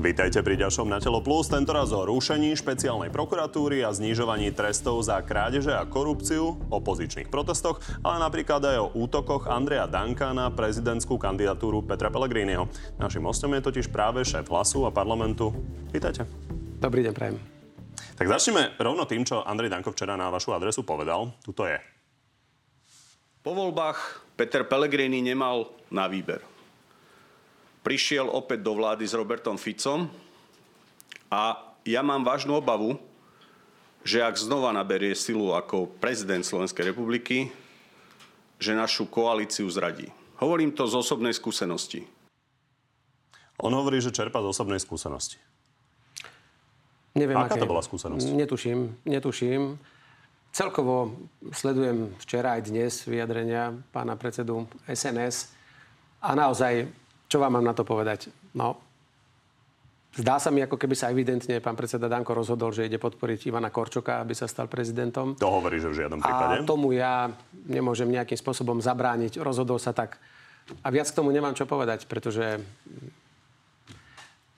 Vítajte pri ďalšom Na telo plus, tentoraz o rušení špeciálnej prokuratúry a znižovaní trestov za krádeže a korupciu, opozičných protestoch, ale napríklad aj o útokoch Andreja Danka na prezidentskú kandidatúru Petra Pellegriniho. Našim hostom je totiž práve šéf hlasu a parlamentu. Vítajte. Dobrý deň, prajem. Tak začneme rovno tým, čo Andrej Danko včera na vašu adresu povedal. Tuto je. Po voľbách Peter Pellegrini nemal na výber prišiel opäť do vlády s Robertom Ficom a ja mám vážnu obavu, že ak znova naberie silu ako prezident Slovenskej republiky, že našu koalíciu zradí. Hovorím to z osobnej skúsenosti. On hovorí, že čerpa z osobnej skúsenosti. Neviem, Aká aké... to bola skúsenosť? Netuším, netuším. Celkovo sledujem včera aj dnes vyjadrenia pána predsedu SNS a naozaj čo vám mám na to povedať? No, Zdá sa mi, ako keby sa evidentne pán predseda Danko rozhodol, že ide podporiť Ivana Korčoka, aby sa stal prezidentom. To hovorí, že v žiadnom prípade. A tomu ja nemôžem nejakým spôsobom zabrániť. Rozhodol sa tak. A viac k tomu nemám čo povedať, pretože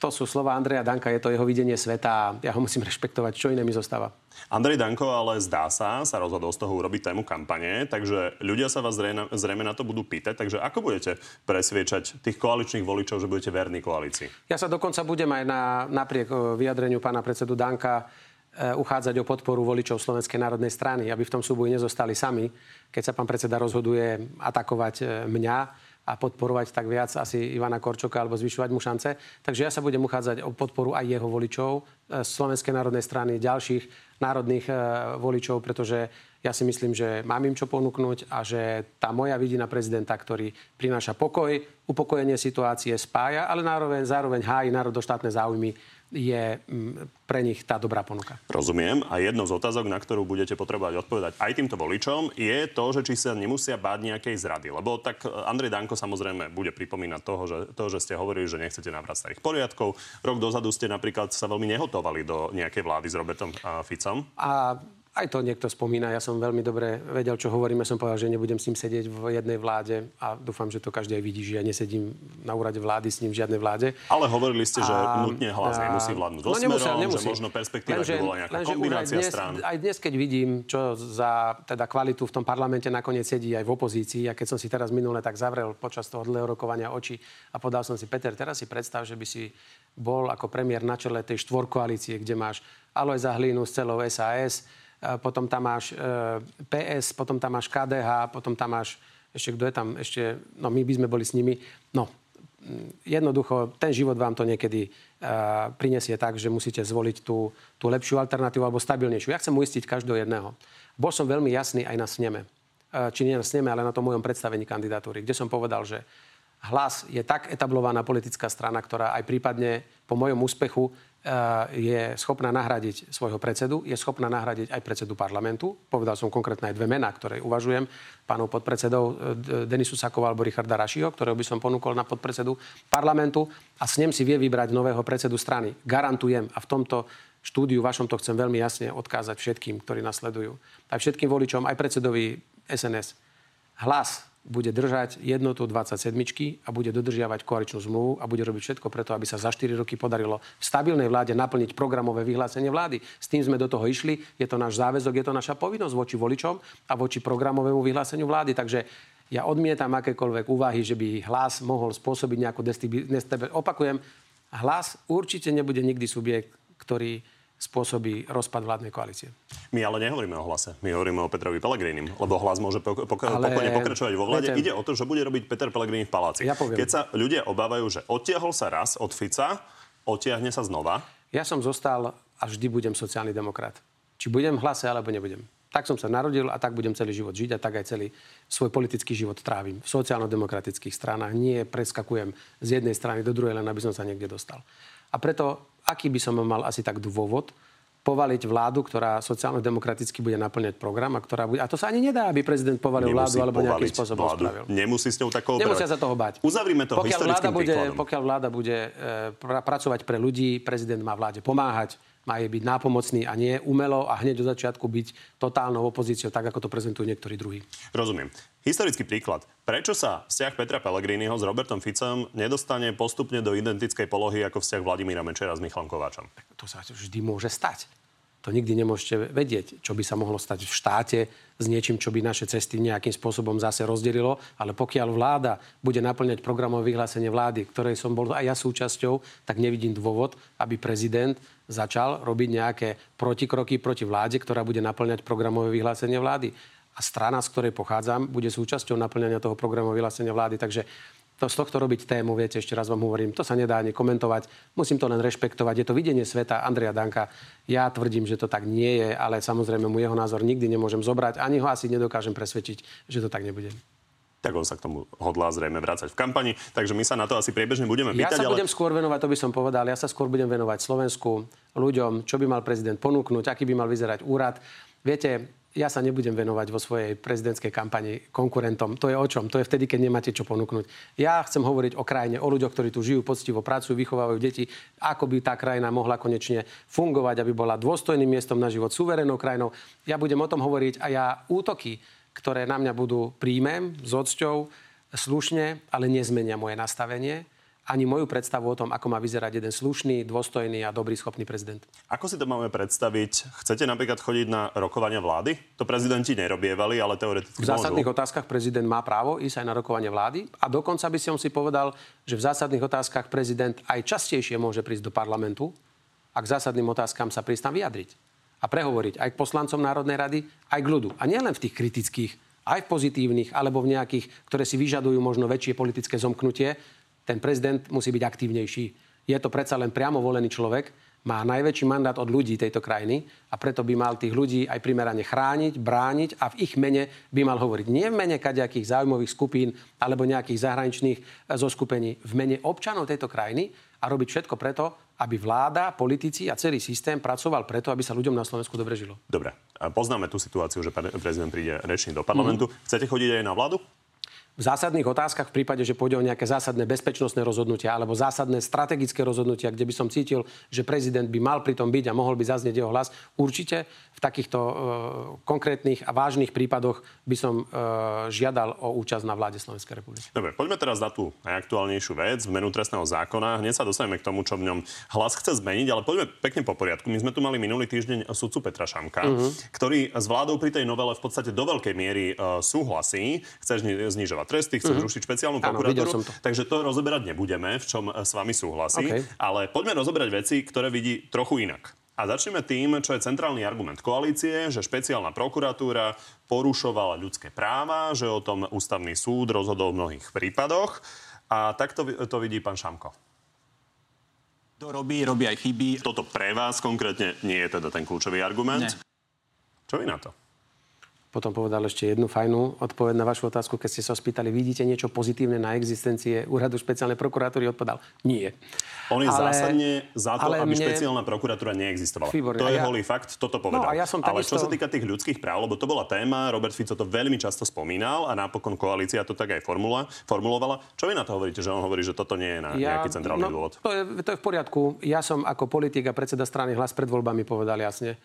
to sú slova Andreja Danka, je to jeho videnie sveta a ja ho musím rešpektovať. Čo iné mi zostáva? Andrej Danko ale zdá sa, sa rozhodol z toho urobiť tému kampane, takže ľudia sa vás zrejme, zrejme na to budú pýtať. Takže ako budete presviečať tých koaličných voličov, že budete verní koalícii? Ja sa dokonca budem aj na, napriek vyjadreniu pána predsedu Danka uchádzať o podporu voličov Slovenskej národnej strany, aby v tom súboji nezostali sami, keď sa pán predseda rozhoduje atakovať e, mňa a podporovať tak viac asi Ivana Korčoka alebo zvyšovať mu šance. Takže ja sa budem uchádzať o podporu aj jeho voličov z e, Slovenskej národnej strany, ďalších národných voličov, pretože ja si myslím, že mám im čo ponúknuť a že tá moja vidina prezidenta, ktorý prináša pokoj, upokojenie situácie, spája, ale zároveň, zároveň hájí národoštátne záujmy je mm, pre nich tá dobrá ponuka. Rozumiem. A jednou z otázok, na ktorú budete potrebovať odpovedať aj týmto voličom, je to, že či sa nemusia báť nejakej zrady. Lebo tak e, Andrej Danko samozrejme bude pripomínať toho, že, to, že ste hovorili, že nechcete nabrať starých poriadkov. Rok dozadu ste napríklad sa veľmi nehotovali do nejakej vlády s Robertom Ficom. A aj to niekto spomína. Ja som veľmi dobre vedel, čo hovoríme. Som povedal, že nebudem s ním sedieť v jednej vláde a dúfam, že to každý aj vidí, že ja nesedím na úrade vlády s ním v žiadnej vláde. Ale hovorili ste, že a, nutne hlas a, nemusí vládnuť no, nemusí, nemusí. že možno perspektíva lenže, bola nejaká lenže kombinácia dnes, strán. Aj dnes, keď vidím, čo za teda kvalitu v tom parlamente nakoniec sedí aj v opozícii, a keď som si teraz minule tak zavrel počas toho dlhého rokovania oči a podal som si, Peter, teraz si predstav, že by si bol ako premiér na čele tej štvorkoalície, kde máš Alojza Hlínu s celou SAS, potom tam máš e, PS, potom tam máš KDH, potom tam máš, ešte kto je tam, ešte, no my by sme boli s nimi. No, mm, jednoducho, ten život vám to niekedy uh, prinesie tak, že musíte zvoliť tú, tú lepšiu alternatívu alebo stabilnejšiu. Ja chcem uistiť každého jedného. Bol som veľmi jasný aj na sneme. Uh, či nie na sneme, ale na tom mojom predstavení kandidatúry, kde som povedal, že hlas je tak etablovaná politická strana, ktorá aj prípadne po mojom úspechu je schopná nahradiť svojho predsedu, je schopná nahradiť aj predsedu parlamentu. Povedal som konkrétne aj dve mená, ktoré uvažujem. Pánov podpredsedov eh, Denisu Sakova alebo Richarda Rašiho, ktorého by som ponúkol na podpredsedu parlamentu a s ním si vie vybrať nového predsedu strany. Garantujem a v tomto štúdiu vašom to chcem veľmi jasne odkázať všetkým, ktorí nasledujú. Aj všetkým voličom, aj predsedovi SNS. Hlas bude držať jednotu 27 a bude dodržiavať koaličnú zmluvu a bude robiť všetko preto, aby sa za 4 roky podarilo v stabilnej vláde naplniť programové vyhlásenie vlády. S tým sme do toho išli, je to náš záväzok, je to naša povinnosť voči voličom a voči programovému vyhláseniu vlády. Takže ja odmietam akékoľvek úvahy, že by hlas mohol spôsobiť nejakú destabilizáciu. Opakujem, hlas určite nebude nikdy subjekt, ktorý spôsobí rozpad vládnej koalície. My ale nehovoríme o hlase. My hovoríme o Petrovi Pelegrinim, lebo hlas môže pok- pok- ale... pokojne pokračovať vo vláde. Viete... Ide o to, že bude robiť Peter Pelegrini v paláci. Ja poviem. Keď sa ľudia obávajú, že odtiahol sa raz od Fica, odtiahne sa znova. Ja som zostal a vždy budem sociálny demokrat. Či budem v hlase, alebo nebudem. Tak som sa narodil a tak budem celý život žiť a tak aj celý svoj politický život trávim. V sociálno-demokratických stranách nie preskakujem z jednej strany do druhej, len aby som sa niekde dostal. A preto aký by som mal asi tak dôvod povaliť vládu, ktorá sociálno-demokraticky bude naplňať program a ktorá bude... A to sa ani nedá, aby prezident povalil Nemusí vládu alebo nejakým spôsobom vládu. spravil. Nemusí s ňou takou Nemusia sa toho bať. Uzavrime to pokiaľ vláda, bude, pokiaľ vláda bude e, pra, pracovať pre ľudí, prezident má vláde pomáhať má jej byť nápomocný a nie umelo a hneď od začiatku byť totálnou opozíciou, tak ako to prezentujú niektorí druhí. Rozumiem. Historický príklad. Prečo sa vzťah Petra Pellegriniho s Robertom Ficom nedostane postupne do identickej polohy ako vzťah Vladimíra Mečera s Michalom Kováčom? To sa vždy môže stať. To nikdy nemôžete vedieť, čo by sa mohlo stať v štáte s niečím, čo by naše cesty nejakým spôsobom zase rozdelilo. Ale pokiaľ vláda bude naplňať programové vyhlásenie vlády, ktorej som bol aj ja súčasťou, tak nevidím dôvod, aby prezident začal robiť nejaké protikroky proti vláde, ktorá bude naplňať programové vyhlásenie vlády. A strana, z ktorej pochádzam, bude súčasťou naplňania toho programového vyhlásenia vlády. Takže to, z tohto robiť tému, viete, ešte raz vám hovorím, to sa nedá ani komentovať, musím to len rešpektovať. Je to videnie sveta Andreja Danka. Ja tvrdím, že to tak nie je, ale samozrejme mu jeho názor nikdy nemôžem zobrať, ani ho asi nedokážem presvedčiť, že to tak nebude tak on sa k tomu hodlá zrejme vrácať v kampani. Takže my sa na to asi priebežne budeme pýtať. Ja sa ale... budem skôr venovať, to by som povedal, ja sa skôr budem venovať Slovensku, ľuďom, čo by mal prezident ponúknuť, aký by mal vyzerať úrad. Viete, ja sa nebudem venovať vo svojej prezidentskej kampani konkurentom. To je o čom? To je vtedy, keď nemáte čo ponúknuť. Ja chcem hovoriť o krajine, o ľuďoch, ktorí tu žijú, poctivo pracujú, vychovávajú deti, ako by tá krajina mohla konečne fungovať, aby bola dôstojným miestom na život, suverénnou krajinou. Ja budem o tom hovoriť a ja útoky, ktoré na mňa budú príjmem s odsťou, slušne, ale nezmenia moje nastavenie ani moju predstavu o tom, ako má vyzerať jeden slušný, dôstojný a dobrý, schopný prezident. Ako si to máme predstaviť? Chcete napríklad chodiť na rokovania vlády? To prezidenti nerobievali, ale teoreticky V zásadných môžu. otázkach prezident má právo ísť aj na rokovanie vlády a dokonca by som si povedal, že v zásadných otázkach prezident aj častejšie môže prísť do parlamentu a k zásadným otázkam sa prísť tam vyjadriť a prehovoriť aj k poslancom Národnej rady, aj k ľudu. A nielen v tých kritických, aj v pozitívnych, alebo v nejakých, ktoré si vyžadujú možno väčšie politické zomknutie, ten prezident musí byť aktívnejší. Je to predsa len priamo volený človek, má najväčší mandát od ľudí tejto krajiny a preto by mal tých ľudí aj primerane chrániť, brániť a v ich mene by mal hovoriť. Nie v mene kaďakých záujmových skupín alebo nejakých zahraničných eh, zoskupení, v mene občanov tejto krajiny a robiť všetko preto, aby vláda, politici a celý systém pracoval preto, aby sa ľuďom na Slovensku dobre žilo. Dobre, poznáme tú situáciu, že prezident príde rečný do parlamentu. Mm. Chcete chodiť aj na vládu? V zásadných otázkach, v prípade, že pôjde o nejaké zásadné bezpečnostné rozhodnutia alebo zásadné strategické rozhodnutia, kde by som cítil, že prezident by mal pri tom byť a mohol by zaznieť jeho hlas, určite v takýchto uh, konkrétnych a vážnych prípadoch by som uh, žiadal o účasť na vláde Slovenskej republiky. Dobre, poďme teraz na tú najaktuálnejšiu vec, v menu trestného zákona. Hneď sa dostaneme k tomu, čo v ňom hlas chce zmeniť, ale poďme pekne po poriadku. My sme tu mali minulý týždeň sudcu Petra Šamka, uh-huh. ktorý s vládou pri tej novele v podstate do veľkej miery uh, súhlasí, chce znižovať znižovať tresty, chce uh-huh. zrušiť špeciálnu prokuratúru. To. Takže to rozoberať nebudeme, v čom s vami súhlasí. Okay. Ale poďme rozoberať veci, ktoré vidí trochu inak. A začneme tým, čo je centrálny argument koalície, že špeciálna prokuratúra porušovala ľudské práva, že o tom ústavný súd rozhodol v mnohých prípadoch. A takto to vidí pán Šamko. To robí, robí aj chyby. Toto pre vás konkrétne nie je teda ten kľúčový argument. Nie. Čo vy na to? Potom povedal ešte jednu fajnú odpoveď na vašu otázku, keď ste sa spýtali, vidíte niečo pozitívne na existencie úradu špeciálnej prokuratúry, odpovedal nie. On je ale, zásadne za to, aby mne... špeciálna prokuratúra neexistovala. Výborné, to je ja... holý fakt, toto povedal. No, a ja som ale čo sa týka tých ľudských práv, lebo to bola téma, Robert Fico to veľmi často spomínal a napokon koalícia to tak aj formula, formulovala. Čo vy na to hovoríte, že on hovorí, že toto nie je na ja, nejaký centrálny no, dôvod? To je, to je v poriadku. Ja som ako politik a predseda strany hlas pred voľbami povedal jasne,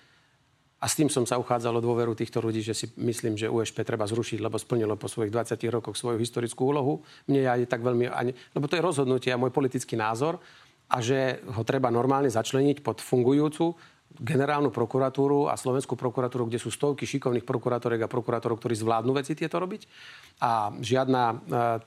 a s tým som sa uchádzal o dôveru týchto ľudí, že si myslím, že USP treba zrušiť, lebo splnilo po svojich 20 rokoch svoju historickú úlohu. Mne aj tak veľmi... Ani, lebo to je rozhodnutie a môj politický názor a že ho treba normálne začleniť pod fungujúcu generálnu prokuratúru a slovenskú prokuratúru, kde sú stovky šikovných prokurátorek a prokurátorov, ktorí zvládnu veci tieto robiť. A žiadna e,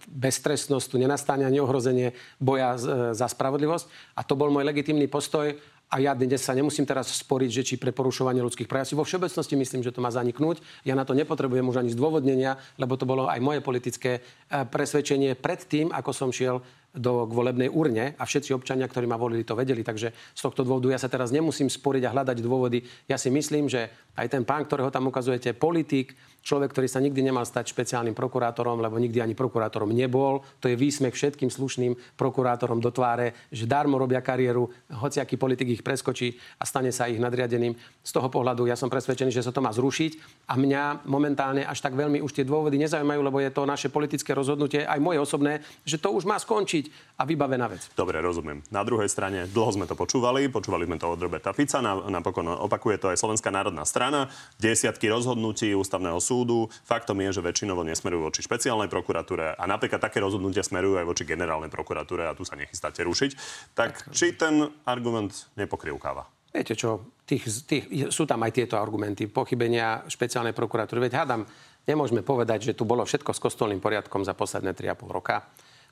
beztrestnosť tu nenastane ani ohrozenie boja e, za spravodlivosť. A to bol môj legitimný postoj a ja dnes sa nemusím teraz sporiť, že či pre porušovanie ľudských práv. Ja si vo všeobecnosti myslím, že to má zaniknúť. Ja na to nepotrebujem už ani zdôvodnenia, lebo to bolo aj moje politické eh, presvedčenie pred tým, ako som šiel do k volebnej urne a všetci občania, ktorí ma volili, to vedeli. Takže z tohto dôvodu ja sa teraz nemusím sporiť a hľadať dôvody. Ja si myslím, že aj ten pán, ktorého tam ukazujete, politik, človek, ktorý sa nikdy nemal stať špeciálnym prokurátorom, lebo nikdy ani prokurátorom nebol. To je výsmech všetkým slušným prokurátorom do tváre, že darmo robia kariéru, hociaký politik ich preskočí a stane sa ich nadriadeným. Z toho pohľadu ja som presvedčený, že sa to má zrušiť a mňa momentálne až tak veľmi už tie dôvody nezaujímajú, lebo je to naše politické rozhodnutie, aj moje osobné, že to už má skončiť riešiť a vybavená vec. Dobre, rozumiem. Na druhej strane, dlho sme to počúvali, počúvali sme to od Roberta Fica, napokon opakuje to aj Slovenská národná strana, desiatky rozhodnutí ústavného súdu. Faktom je, že väčšinovo nesmerujú voči špeciálnej prokuratúre a napríklad také rozhodnutia smerujú aj voči generálnej prokuratúre a tu sa nechystáte rušiť. Tak, tak či ten argument nepokrivkáva? Viete čo, tých, tých, sú tam aj tieto argumenty, pochybenia špeciálnej prokuratúry. Veď hádam, nemôžeme povedať, že tu bolo všetko s kostolným poriadkom za posledné 3,5 roka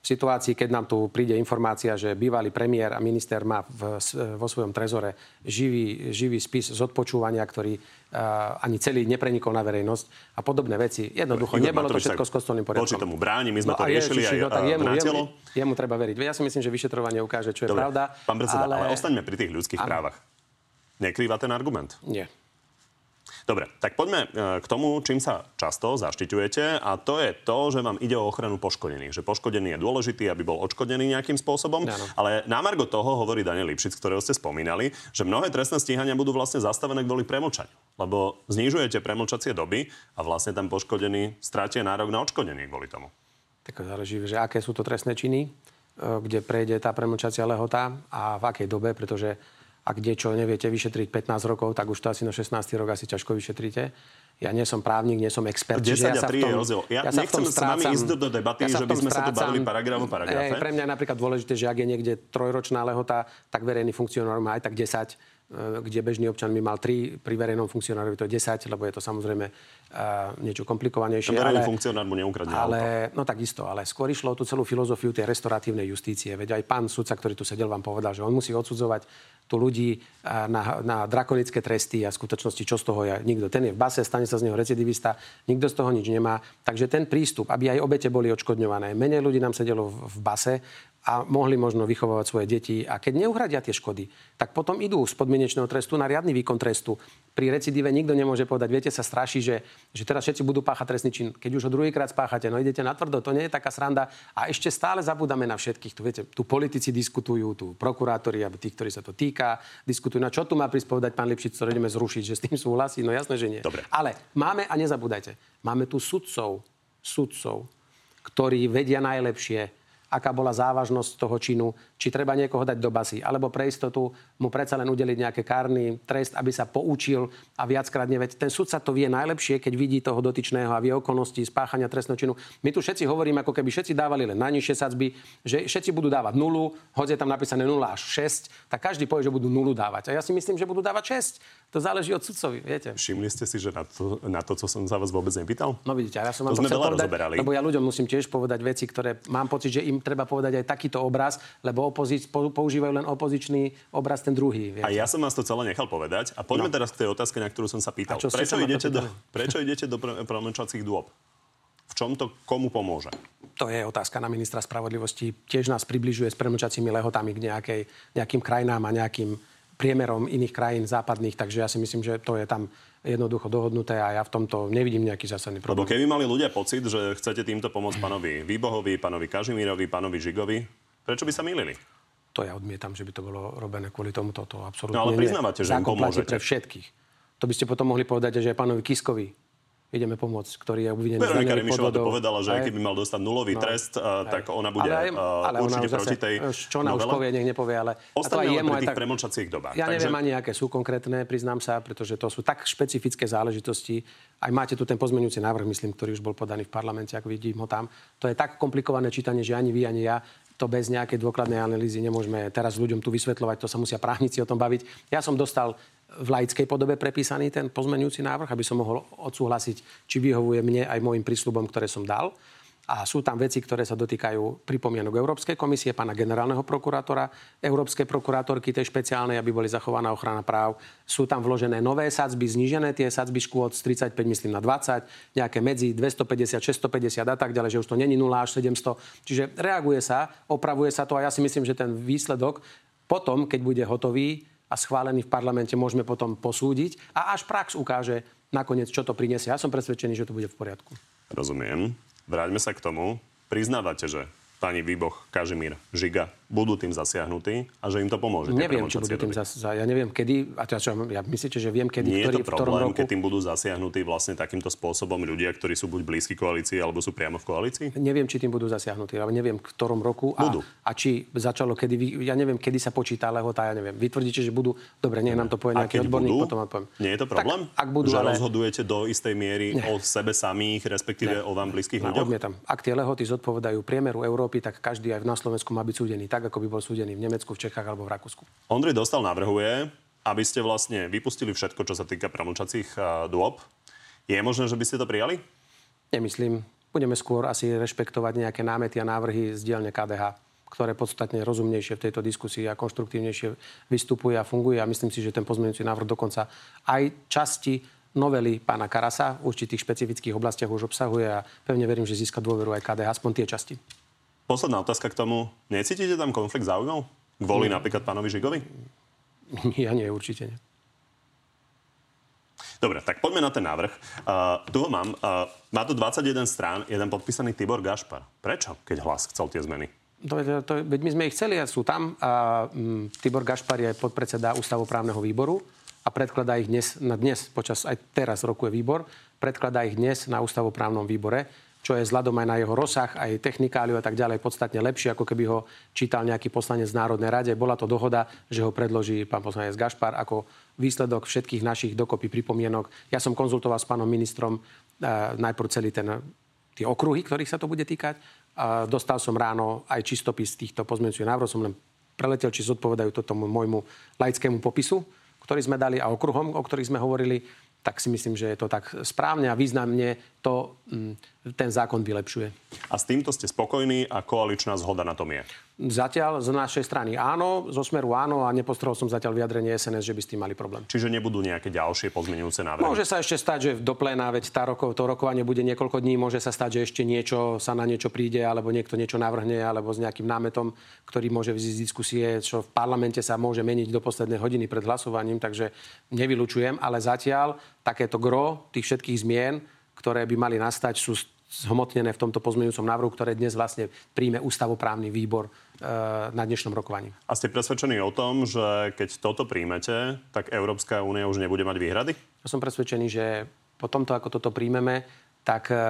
situácii, keď nám tu príde informácia, že bývalý premiér a minister má v, vo svojom trezore živý, živý spis z odpočúvania, ktorý uh, ani celý neprenikol na verejnosť a podobné veci. Jednoducho, Igor nebolo to všetko s kostolným poriadkom. Voči tomu bráni, my sme no to riešili aj no, tak jemu, jemu, jemu, treba veriť. Ja si myslím, že vyšetrovanie ukáže, čo je Dobre, pravda. Pán predseda, ale... ale ostaňme pri tých ľudských ano. právach. Nekrýva ten argument? Nie. Dobre, tak poďme e, k tomu, čím sa často zaštiťujete a to je to, že vám ide o ochranu poškodených. Že poškodený je dôležitý, aby bol odškodený nejakým spôsobom. Ano. Ale na margo toho hovorí Daniel Lipšic, ktorého ste spomínali, že mnohé trestné stíhania budú vlastne zastavené kvôli premlčaniu. Lebo znižujete premlčacie doby a vlastne tam poškodený strátie nárok na odškodenie kvôli tomu. Tak záleží, že aké sú to trestné činy, e, kde prejde tá premlčacia lehota a v akej dobe, pretože ak niečo neviete vyšetriť 15 rokov, tak už to asi na 16. rok asi ťažko vyšetríte. Ja nie som právnik, nie som expert. 10 ja a 3 je rozdiel. Ja, ja nechcem s vami ísť do debaty, ja že by sme strácam. sa tu bavili paragraf o paragrafe. pre mňa je napríklad dôležité, že ak je niekde trojročná lehota, tak verejný funkcionár má aj tak 10 E, kde bežný občan by mal 3, pri verejnom funkcionárovi to je 10, lebo je to samozrejme uh, niečo komplikovanejšie. Verejný funkcionár mu neukradne ale, No takisto, ale skôr išlo o tú celú filozofiu tej restoratívnej justície. Veď aj pán sudca, ktorý tu sedel, vám povedal, že on musí odsudzovať tu ľudí na, na drakonické tresty a v skutočnosti čo z toho je. Nikto. Ten je v base, stane sa z neho recidivista, nikto z toho nič nemá. Takže ten prístup, aby aj obete boli odškodňované. Menej ľudí nám sedelo v, v base a mohli možno vychovávať svoje deti. A keď neuhradia tie škody, tak potom idú z podmienečného trestu na riadny výkon trestu. Pri recidíve nikto nemôže povedať, viete, sa straší, že, že teraz všetci budú páchať trestný čin. Keď už ho druhýkrát spáchate, no idete na tvrdo, to nie je taká sranda. A ešte stále zabúdame na všetkých. Tu, viete, tu politici diskutujú, tu prokurátori, alebo tí, ktorí sa to týka, diskutujú, na čo tu má prispovedať pán Lipšic, to ideme zrušiť, že s tým súhlasí. No jasné, že nie. Dobre. Ale máme, a nezabúdajte, máme tu sudcov, sudcov, ktorí vedia najlepšie, aká bola závažnosť toho činu, či treba niekoho dať do basy, alebo pre istotu mu predsa len udeliť nejaký kárny trest, aby sa poučil a viackrát neveď. Ten sudca to vie najlepšie, keď vidí toho dotyčného a vie okolnosti spáchania trestného činu. My tu všetci hovoríme, ako keby všetci dávali len najnižšie sadzby, že všetci budú dávať nulu, hoď je tam napísané 0 až 6, tak každý povie, že budú nulu dávať. A ja si myslím, že budú dávať 6. To záleží od sudcovi, viete. Všimli ste si, že na to, na to, co som sa vás vôbec nepýtal? No vidíte, ja som vám to, to sme povedať, rozoberali. lebo ja ľuďom musím tiež povedať veci, ktoré mám pocit, že im treba povedať aj takýto obraz, lebo opozic, používajú len opozičný obraz, ten druhý. Viete. A ja som vás to celé nechal povedať. A poďme no. teraz k tej otázke, na ktorú som sa pýtal. Čo prečo, idete do, prečo idete do promlčacích dôb? V čom to komu pomôže? To je otázka na ministra spravodlivosti. Tiež nás približuje s premlčacími lehotami k nejakej, nejakým krajinám a nejakým priemerom iných krajín západných, takže ja si myslím, že to je tam jednoducho dohodnuté a ja v tomto nevidím nejaký zásadný problém. Lebo keby mali ľudia pocit, že chcete týmto pomôcť pánovi Výbohovi, pánovi Kažimírovi, pánovi Žigovi, prečo by sa mýlili? To ja odmietam, že by to bolo robené kvôli tomuto. To absolútne no ale priznávate, že im pomôžete. pre všetkých. To by ste potom mohli povedať že aj pánovi Kiskovi, ideme pomôcť, ktorý je obvinený z daňových podvodov. to povedala, že aj keby mal dostať nulový no, trest, aj. tak ona bude ale, ale určite ona proti tej Čo ona už povie, nech nepovie, ale... Ostane len pri tých tak, premlčacích dobách. Ja takže... neviem ani, aké sú konkrétne, priznám sa, pretože to sú tak špecifické záležitosti. Aj máte tu ten pozmeňujúci návrh, myslím, ktorý už bol podaný v parlamente, ak vidím ho tam. To je tak komplikované čítanie, že ani vy, ani ja to bez nejakej dôkladnej analýzy nemôžeme teraz ľuďom tu vysvetľovať, to sa musia právnici o tom baviť. Ja som dostal v laickej podobe prepísaný ten pozmenujúci návrh, aby som mohol odsúhlasiť, či vyhovuje mne aj môjim prísľubom, ktoré som dal. A sú tam veci, ktoré sa dotýkajú pripomienok Európskej komisie, pána generálneho prokurátora, Európskej prokurátorky tej špeciálnej, aby boli zachovaná ochrana práv. Sú tam vložené nové sadzby, znížené tie sadzby škôd z 35, myslím, na 20, nejaké medzi 250, 650 a tak ďalej, že už to není 0 až 700. Čiže reaguje sa, opravuje sa to a ja si myslím, že ten výsledok potom, keď bude hotový, a schválený v parlamente môžeme potom posúdiť a až prax ukáže nakoniec, čo to prinesie. Ja som presvedčený, že to bude v poriadku. Rozumiem. Vráťme sa k tomu. Priznávate, že pani Výboch, Kažimír, Žiga budú tým zasiahnutí a že im to pomôže. Neviem, či budú tým zas, ja neviem, kedy, a to, čo, ja myslíte, že viem, kedy, Nie ktorý, je to problém, roku? keď tým budú zasiahnutí vlastne takýmto spôsobom ľudia, ktorí sú buď blízki koalícii, alebo sú priamo v koalícii? Neviem, či tým budú zasiahnutí, ale neviem, v ktorom roku a, Budú. a či začalo, kedy, ja neviem, kedy sa počíta lehota, ja neviem. Vy tvrdíte, že budú, dobre, nech nám to povie nejaký odborník, budú, potom vám poviem. nie je to problém? Tak, ak budú, že ale... rozhodujete do istej miery o sebe samých, respektíve o vám blízkych ľuďoch? odmietam. Ak tie lehoty zodpovedajú priemeru Európy, tak každý aj na Slovensku má byť súdený tak, ako by bol súdený v Nemecku, v Čechách alebo v Rakúsku. Ondrej Dostal navrhuje, aby ste vlastne vypustili všetko, čo sa týka promlčacích uh, dôb. Je možné, že by ste to prijali? Nemyslím. Budeme skôr asi rešpektovať nejaké námety a návrhy z dielne KDH ktoré podstatne rozumnejšie v tejto diskusii a konštruktívnejšie vystupuje a funguje. A myslím si, že ten pozmeňujúci návrh dokonca aj časti novely pána Karasa v určitých špecifických oblastiach už obsahuje a pevne verím, že získa dôveru aj KDH, aspoň tie časti. Posledná otázka k tomu. Necítite tam konflikt záujmov? Kvôli napríklad pánovi Žigovi? Ja nie, určite nie. Dobre, tak poďme na ten návrh. Uh, tu ho mám. Uh, má tu 21 strán, jeden podpísaný Tibor Gašpar. Prečo, keď hlas chcel tie zmeny? To, to, to, veď my sme ich chceli a sú tam. A, m, Tibor Gašpar je podpredseda ústavoprávneho výboru a predkladá ich dnes, na dnes, počas aj teraz rokuje výbor, predkladá ich dnes na ústavoprávnom výbore, čo je vzhľadom aj na jeho rozsah, aj technikáliu a tak ďalej podstatne lepšie, ako keby ho čítal nejaký poslanec v Národnej rade. Bola to dohoda, že ho predloží pán poslanec Gašpar ako výsledok všetkých našich dokopy pripomienok. Ja som konzultoval s pánom ministrom e, najprv celý ten tie okruhy, ktorých sa to bude týkať. A dostal som ráno aj čistopis týchto pozmeňujúcich návrhov. Som len preletel, či zodpovedajú to tomu môjmu laickému popisu, ktorý sme dali a okruhom, o ktorých sme hovorili. Tak si myslím, že je to tak správne a významne to mm, ten zákon vylepšuje. A s týmto ste spokojní a koaličná zhoda na tom je? Zatiaľ z našej strany áno, zo smeru áno a nepostrel som zatiaľ vyjadrenie SNS, že by s tým mali problém. Čiže nebudú nejaké ďalšie pozmenujúce návrhy? Môže sa ešte stať, že do pléna, veď tá rokov, to rokovanie bude niekoľko dní, môže sa stať, že ešte niečo sa na niečo príde, alebo niekto niečo navrhne, alebo s nejakým námetom, ktorý môže vzísť z diskusie, čo v parlamente sa môže meniť do poslednej hodiny pred hlasovaním, takže nevylučujem, ale zatiaľ takéto gro tých všetkých zmien, ktoré by mali nastať, sú zhmotnené v tomto pozmeňujúcom návrhu, ktoré dnes vlastne príjme ústavoprávny výbor e, na dnešnom rokovaní. A ste presvedčení o tom, že keď toto príjmete, tak Európska únia už nebude mať výhrady? Ja som presvedčený, že po tomto, ako toto príjmeme, tak e,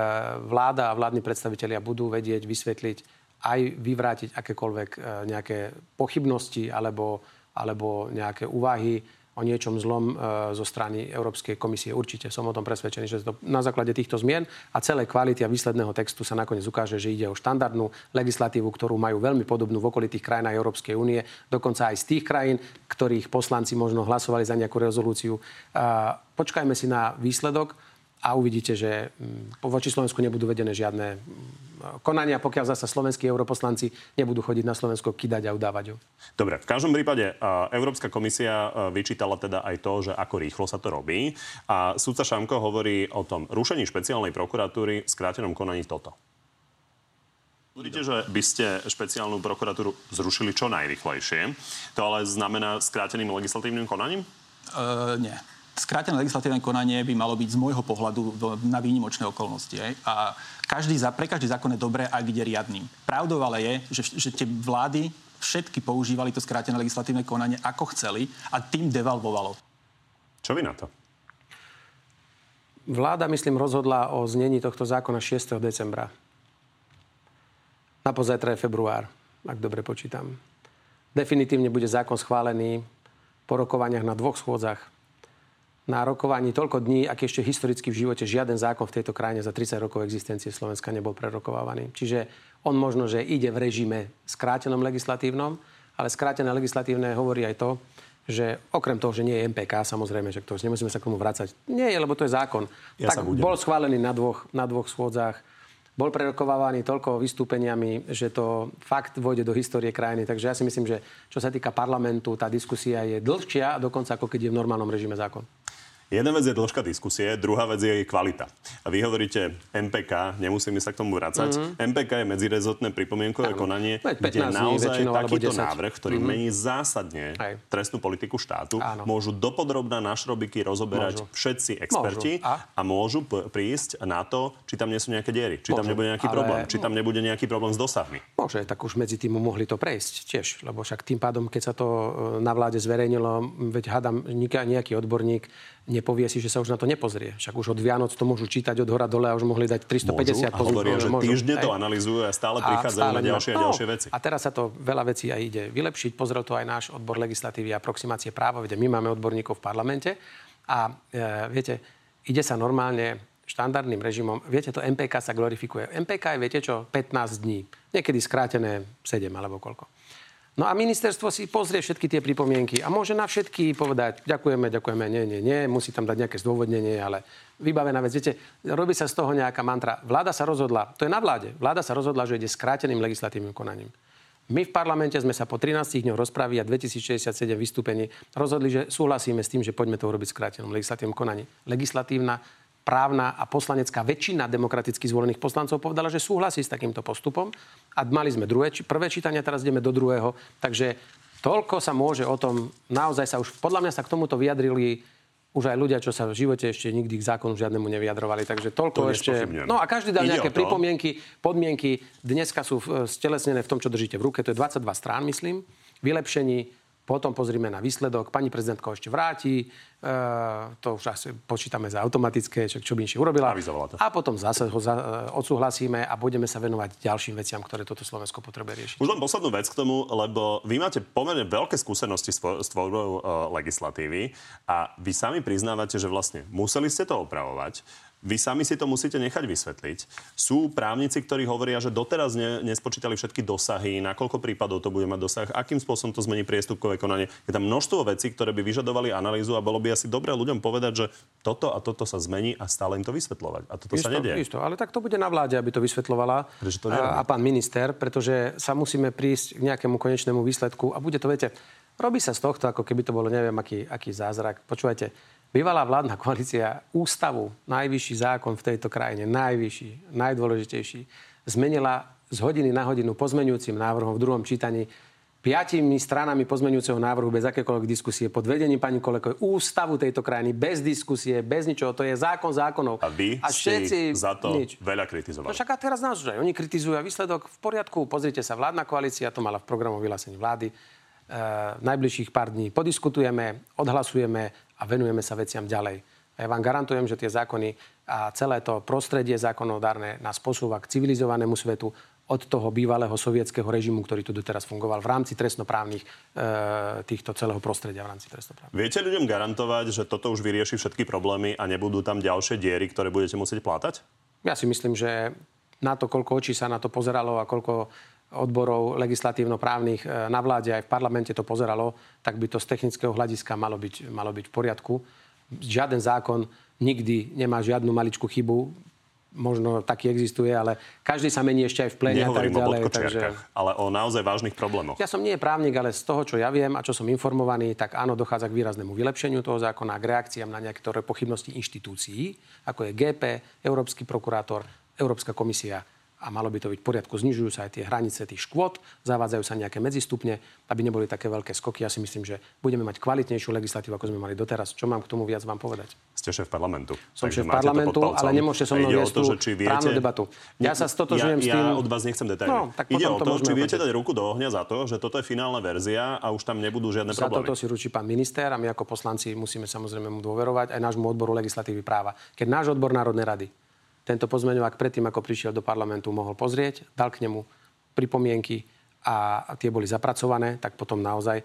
vláda a vládni predstavitelia budú vedieť vysvetliť aj vyvrátiť akékoľvek e, nejaké pochybnosti alebo, alebo nejaké úvahy o niečom zlom e, zo strany Európskej komisie. Určite som o tom presvedčený, že to na základe týchto zmien a celej kvality a výsledného textu sa nakoniec ukáže, že ide o štandardnú legislatívu, ktorú majú veľmi podobnú v okolitých krajinách Európskej únie, dokonca aj z tých krajín, ktorých poslanci možno hlasovali za nejakú rezolúciu. A Počkajme si na výsledok a uvidíte, že mm, voči Slovensku nebudú vedené žiadne mm, konania, pokiaľ zasa slovenskí europoslanci nebudú chodiť na Slovensko kidať a udávať ho. Dobre, v každom prípade uh, Európska komisia uh, vyčítala teda aj to, že ako rýchlo sa to robí. A súdca Šamko hovorí o tom rušení špeciálnej prokuratúry v skrátenom konaní toto. Hovoríte, že by ste špeciálnu prokuratúru zrušili čo najrychlejšie. To ale znamená skráteným legislatívnym konaním? Uh, nie. Skrátené legislatívne konanie by malo byť z môjho pohľadu na výnimočné okolnosti. A každý, za- pre každý zákon je dobré, ak ide riadnym. Pravdou ale je, že, že tie vlády všetky používali to skrátené legislatívne konanie ako chceli a tým devalvovalo. Čo vy na to? Vláda, myslím, rozhodla o znení tohto zákona 6. decembra. Na pozajtra je február, ak dobre počítam. Definitívne bude zákon schválený po rokovaniach na dvoch schôdzach. Na rokovaní toľko dní, ak ešte historicky v živote žiaden zákon v tejto krajine za 30 rokov existencie Slovenska nebol prerokovávaný. Čiže on možno, že ide v režime skrátenom legislatívnom, ale skrátené legislatívne hovorí aj to, že okrem toho, že nie je MPK, samozrejme, že to nemusíme sa k tomu vrácať. Nie lebo to je zákon. Ja tak bol schválený na dvoch, na dvoch schôdzach. Bol prerokovávaný toľko vystúpeniami, že to fakt vôjde do histórie krajiny. Takže ja si myslím, že čo sa týka parlamentu, tá diskusia je dlhšia, dokonca ako keď je v normálnom režime zákon. Jedna vec je dĺžka diskusie, druhá vec je jej kvalita. A vy hovoríte MPK, nemusíme sa k tomu vrácať. Mm-hmm. MPK je medzirezotné pripomienkové konanie, kde naozaj takýto návrh, ktorý mm-hmm. mení zásadne Aj. trestnú politiku štátu, Áno. môžu dopodrobná na šrobiky rozoberať môžu. všetci experti môžu. A? a môžu prísť na to, či tam nie sú nejaké diery, či môžu. tam nebude nejaký ale... problém, či tam nebude nejaký problém s dosahmi. Môže, tak už medzi tým mohli to prejsť tiež, lebo však tým pádom, keď sa to e, na vláde zverejnilo, veď hádam, nejaký odborník nepovie si, že sa už na to nepozrie. Však už od Vianoc to môžu čítať od hora dole a už mohli dať 350 môžu, hovoria, že môžu. týždne to analizujú a stále prichádzajú na ďalšie a ďalšie veci. A teraz sa to veľa vecí aj ide vylepšiť. Pozrel to aj náš odbor legislatívy a aproximácie práva, veď my máme odborníkov v parlamente. A e, viete, ide sa normálne štandardným režimom. Viete, to MPK sa glorifikuje. MPK je, viete čo, 15 dní. Niekedy skrátené 7 alebo koľko. No a ministerstvo si pozrie všetky tie pripomienky a môže na všetky povedať, ďakujeme, ďakujeme, nie, nie, nie, musí tam dať nejaké zdôvodnenie, ale vybavená vec. Viete, robí sa z toho nejaká mantra. Vláda sa rozhodla, to je na vláde, vláda sa rozhodla, že ide skráteným legislatívnym konaním. My v parlamente sme sa po 13 dňoch rozpravy a 2067 vystúpení rozhodli, že súhlasíme s tým, že poďme to urobiť skrátenom legislatívnom konaní. Legislatívna právna a poslanecká väčšina demokraticky zvolených poslancov povedala, že súhlasí s takýmto postupom. A mali sme druhé, prvé čítanie, teraz ideme do druhého. Takže toľko sa môže o tom, naozaj sa už, podľa mňa sa k tomuto vyjadrili už aj ľudia, čo sa v živote ešte nikdy k zákonu žiadnemu nevyjadrovali. Takže toľko to ešte... No a každý dal Ide nejaké pripomienky, podmienky. Dneska sú stelesnené v tom, čo držíte v ruke. To je 22 strán, myslím. Vylepšení potom pozrime na výsledok. Pani prezidentka ešte vráti. E, to už asi počítame za automatické, čo, čo by inšie urobila. To. A potom zase ho za, e, odsúhlasíme a budeme sa venovať ďalším veciam, ktoré toto Slovensko potrebuje riešiť. Už len poslednú vec k tomu, lebo vy máte pomerne veľké skúsenosti s, tvorbou uh, legislatívy a vy sami priznávate, že vlastne museli ste to opravovať vy sami si to musíte nechať vysvetliť. Sú právnici, ktorí hovoria, že doteraz ne, nespočítali všetky dosahy, na koľko prípadov to bude mať dosah, akým spôsobom to zmení priestupkové konanie. Je tam množstvo vecí, ktoré by vyžadovali analýzu a bolo by asi dobré ľuďom povedať, že toto a toto sa zmení a stále im to vysvetľovať. A toto isto, sa nedie. Isto, ale tak to bude na vláde, aby to vysvetľovala. To a, a pán minister, pretože sa musíme prísť k nejakému konečnému výsledku a bude to, viete, robí sa z tohto, ako keby to bolo neviem aký, aký zázrak. Počúvajte, Bývalá vládna koalícia ústavu, najvyšší zákon v tejto krajine, najvyšší, najdôležitejší, zmenila z hodiny na hodinu pozmenujúcim návrhom v druhom čítaní piatimi stranami pozmenujúceho návrhu bez akékoľvek diskusie pod vedením pani Kolekovej ústavu tejto krajiny bez diskusie, bez ničoho. To je zákon zákonov. A vy a všetci za to nič. veľa kritizovali. No však a teraz nás aj oni kritizujú a výsledok v poriadku. Pozrite sa, vládna koalícia to mala v programu vyhlásení vlády. E, najbližších pár dní podiskutujeme, odhlasujeme a venujeme sa veciam ďalej. A ja vám garantujem, že tie zákony a celé to prostredie zákonodárne nás posúva k civilizovanému svetu od toho bývalého sovietského režimu, ktorý tu doteraz fungoval v rámci trestnoprávnych e, týchto celého prostredia v rámci trestnoprávnych. Viete ľuďom garantovať, že toto už vyrieši všetky problémy a nebudú tam ďalšie diery, ktoré budete musieť plátať? Ja si myslím, že na to, koľko očí sa na to pozeralo a koľko odborov legislatívno-právnych e, na vláde aj v parlamente to pozeralo, tak by to z technického hľadiska malo byť, malo byť v poriadku. Žiaden zákon nikdy nemá žiadnu maličkú chybu. Možno taký existuje, ale každý sa mení ešte aj v plene a tak ďalej. O takže... ale o naozaj vážnych problémoch. Ja som nie právnik, ale z toho, čo ja viem a čo som informovaný, tak áno, dochádza k výraznému vylepšeniu toho zákona, k reakciám na nejaké pochybnosti inštitúcií, ako je GP, Európsky prokurátor, Európska komisia a malo by to byť v poriadku. Znižujú sa aj tie hranice tých škôd, zavádzajú sa nejaké medzistupne, aby neboli také veľké skoky. Ja si myslím, že budeme mať kvalitnejšiu legislatívu, ako sme mali doteraz. Čo mám k tomu viac vám povedať? Ste šéf parlamentu. Som šéf parlamentu, ale nemôžete so mnou viesť tú viete... právnu debatu. Ja sa stotožujem ja, s tým... Ja od vás nechcem detaily. No, tak ide o to, či viete dať ruku do ohňa za to, že toto je finálna verzia a už tam nebudú žiadne za problémy. Za toto si ručí pán minister a my ako poslanci musíme samozrejme mu dôverovať aj nášmu odboru legislatívy práva. Keď náš odbor Národnej rady tento pozmeňovák predtým, ako prišiel do parlamentu, mohol pozrieť, dal k nemu pripomienky a tie boli zapracované, tak potom naozaj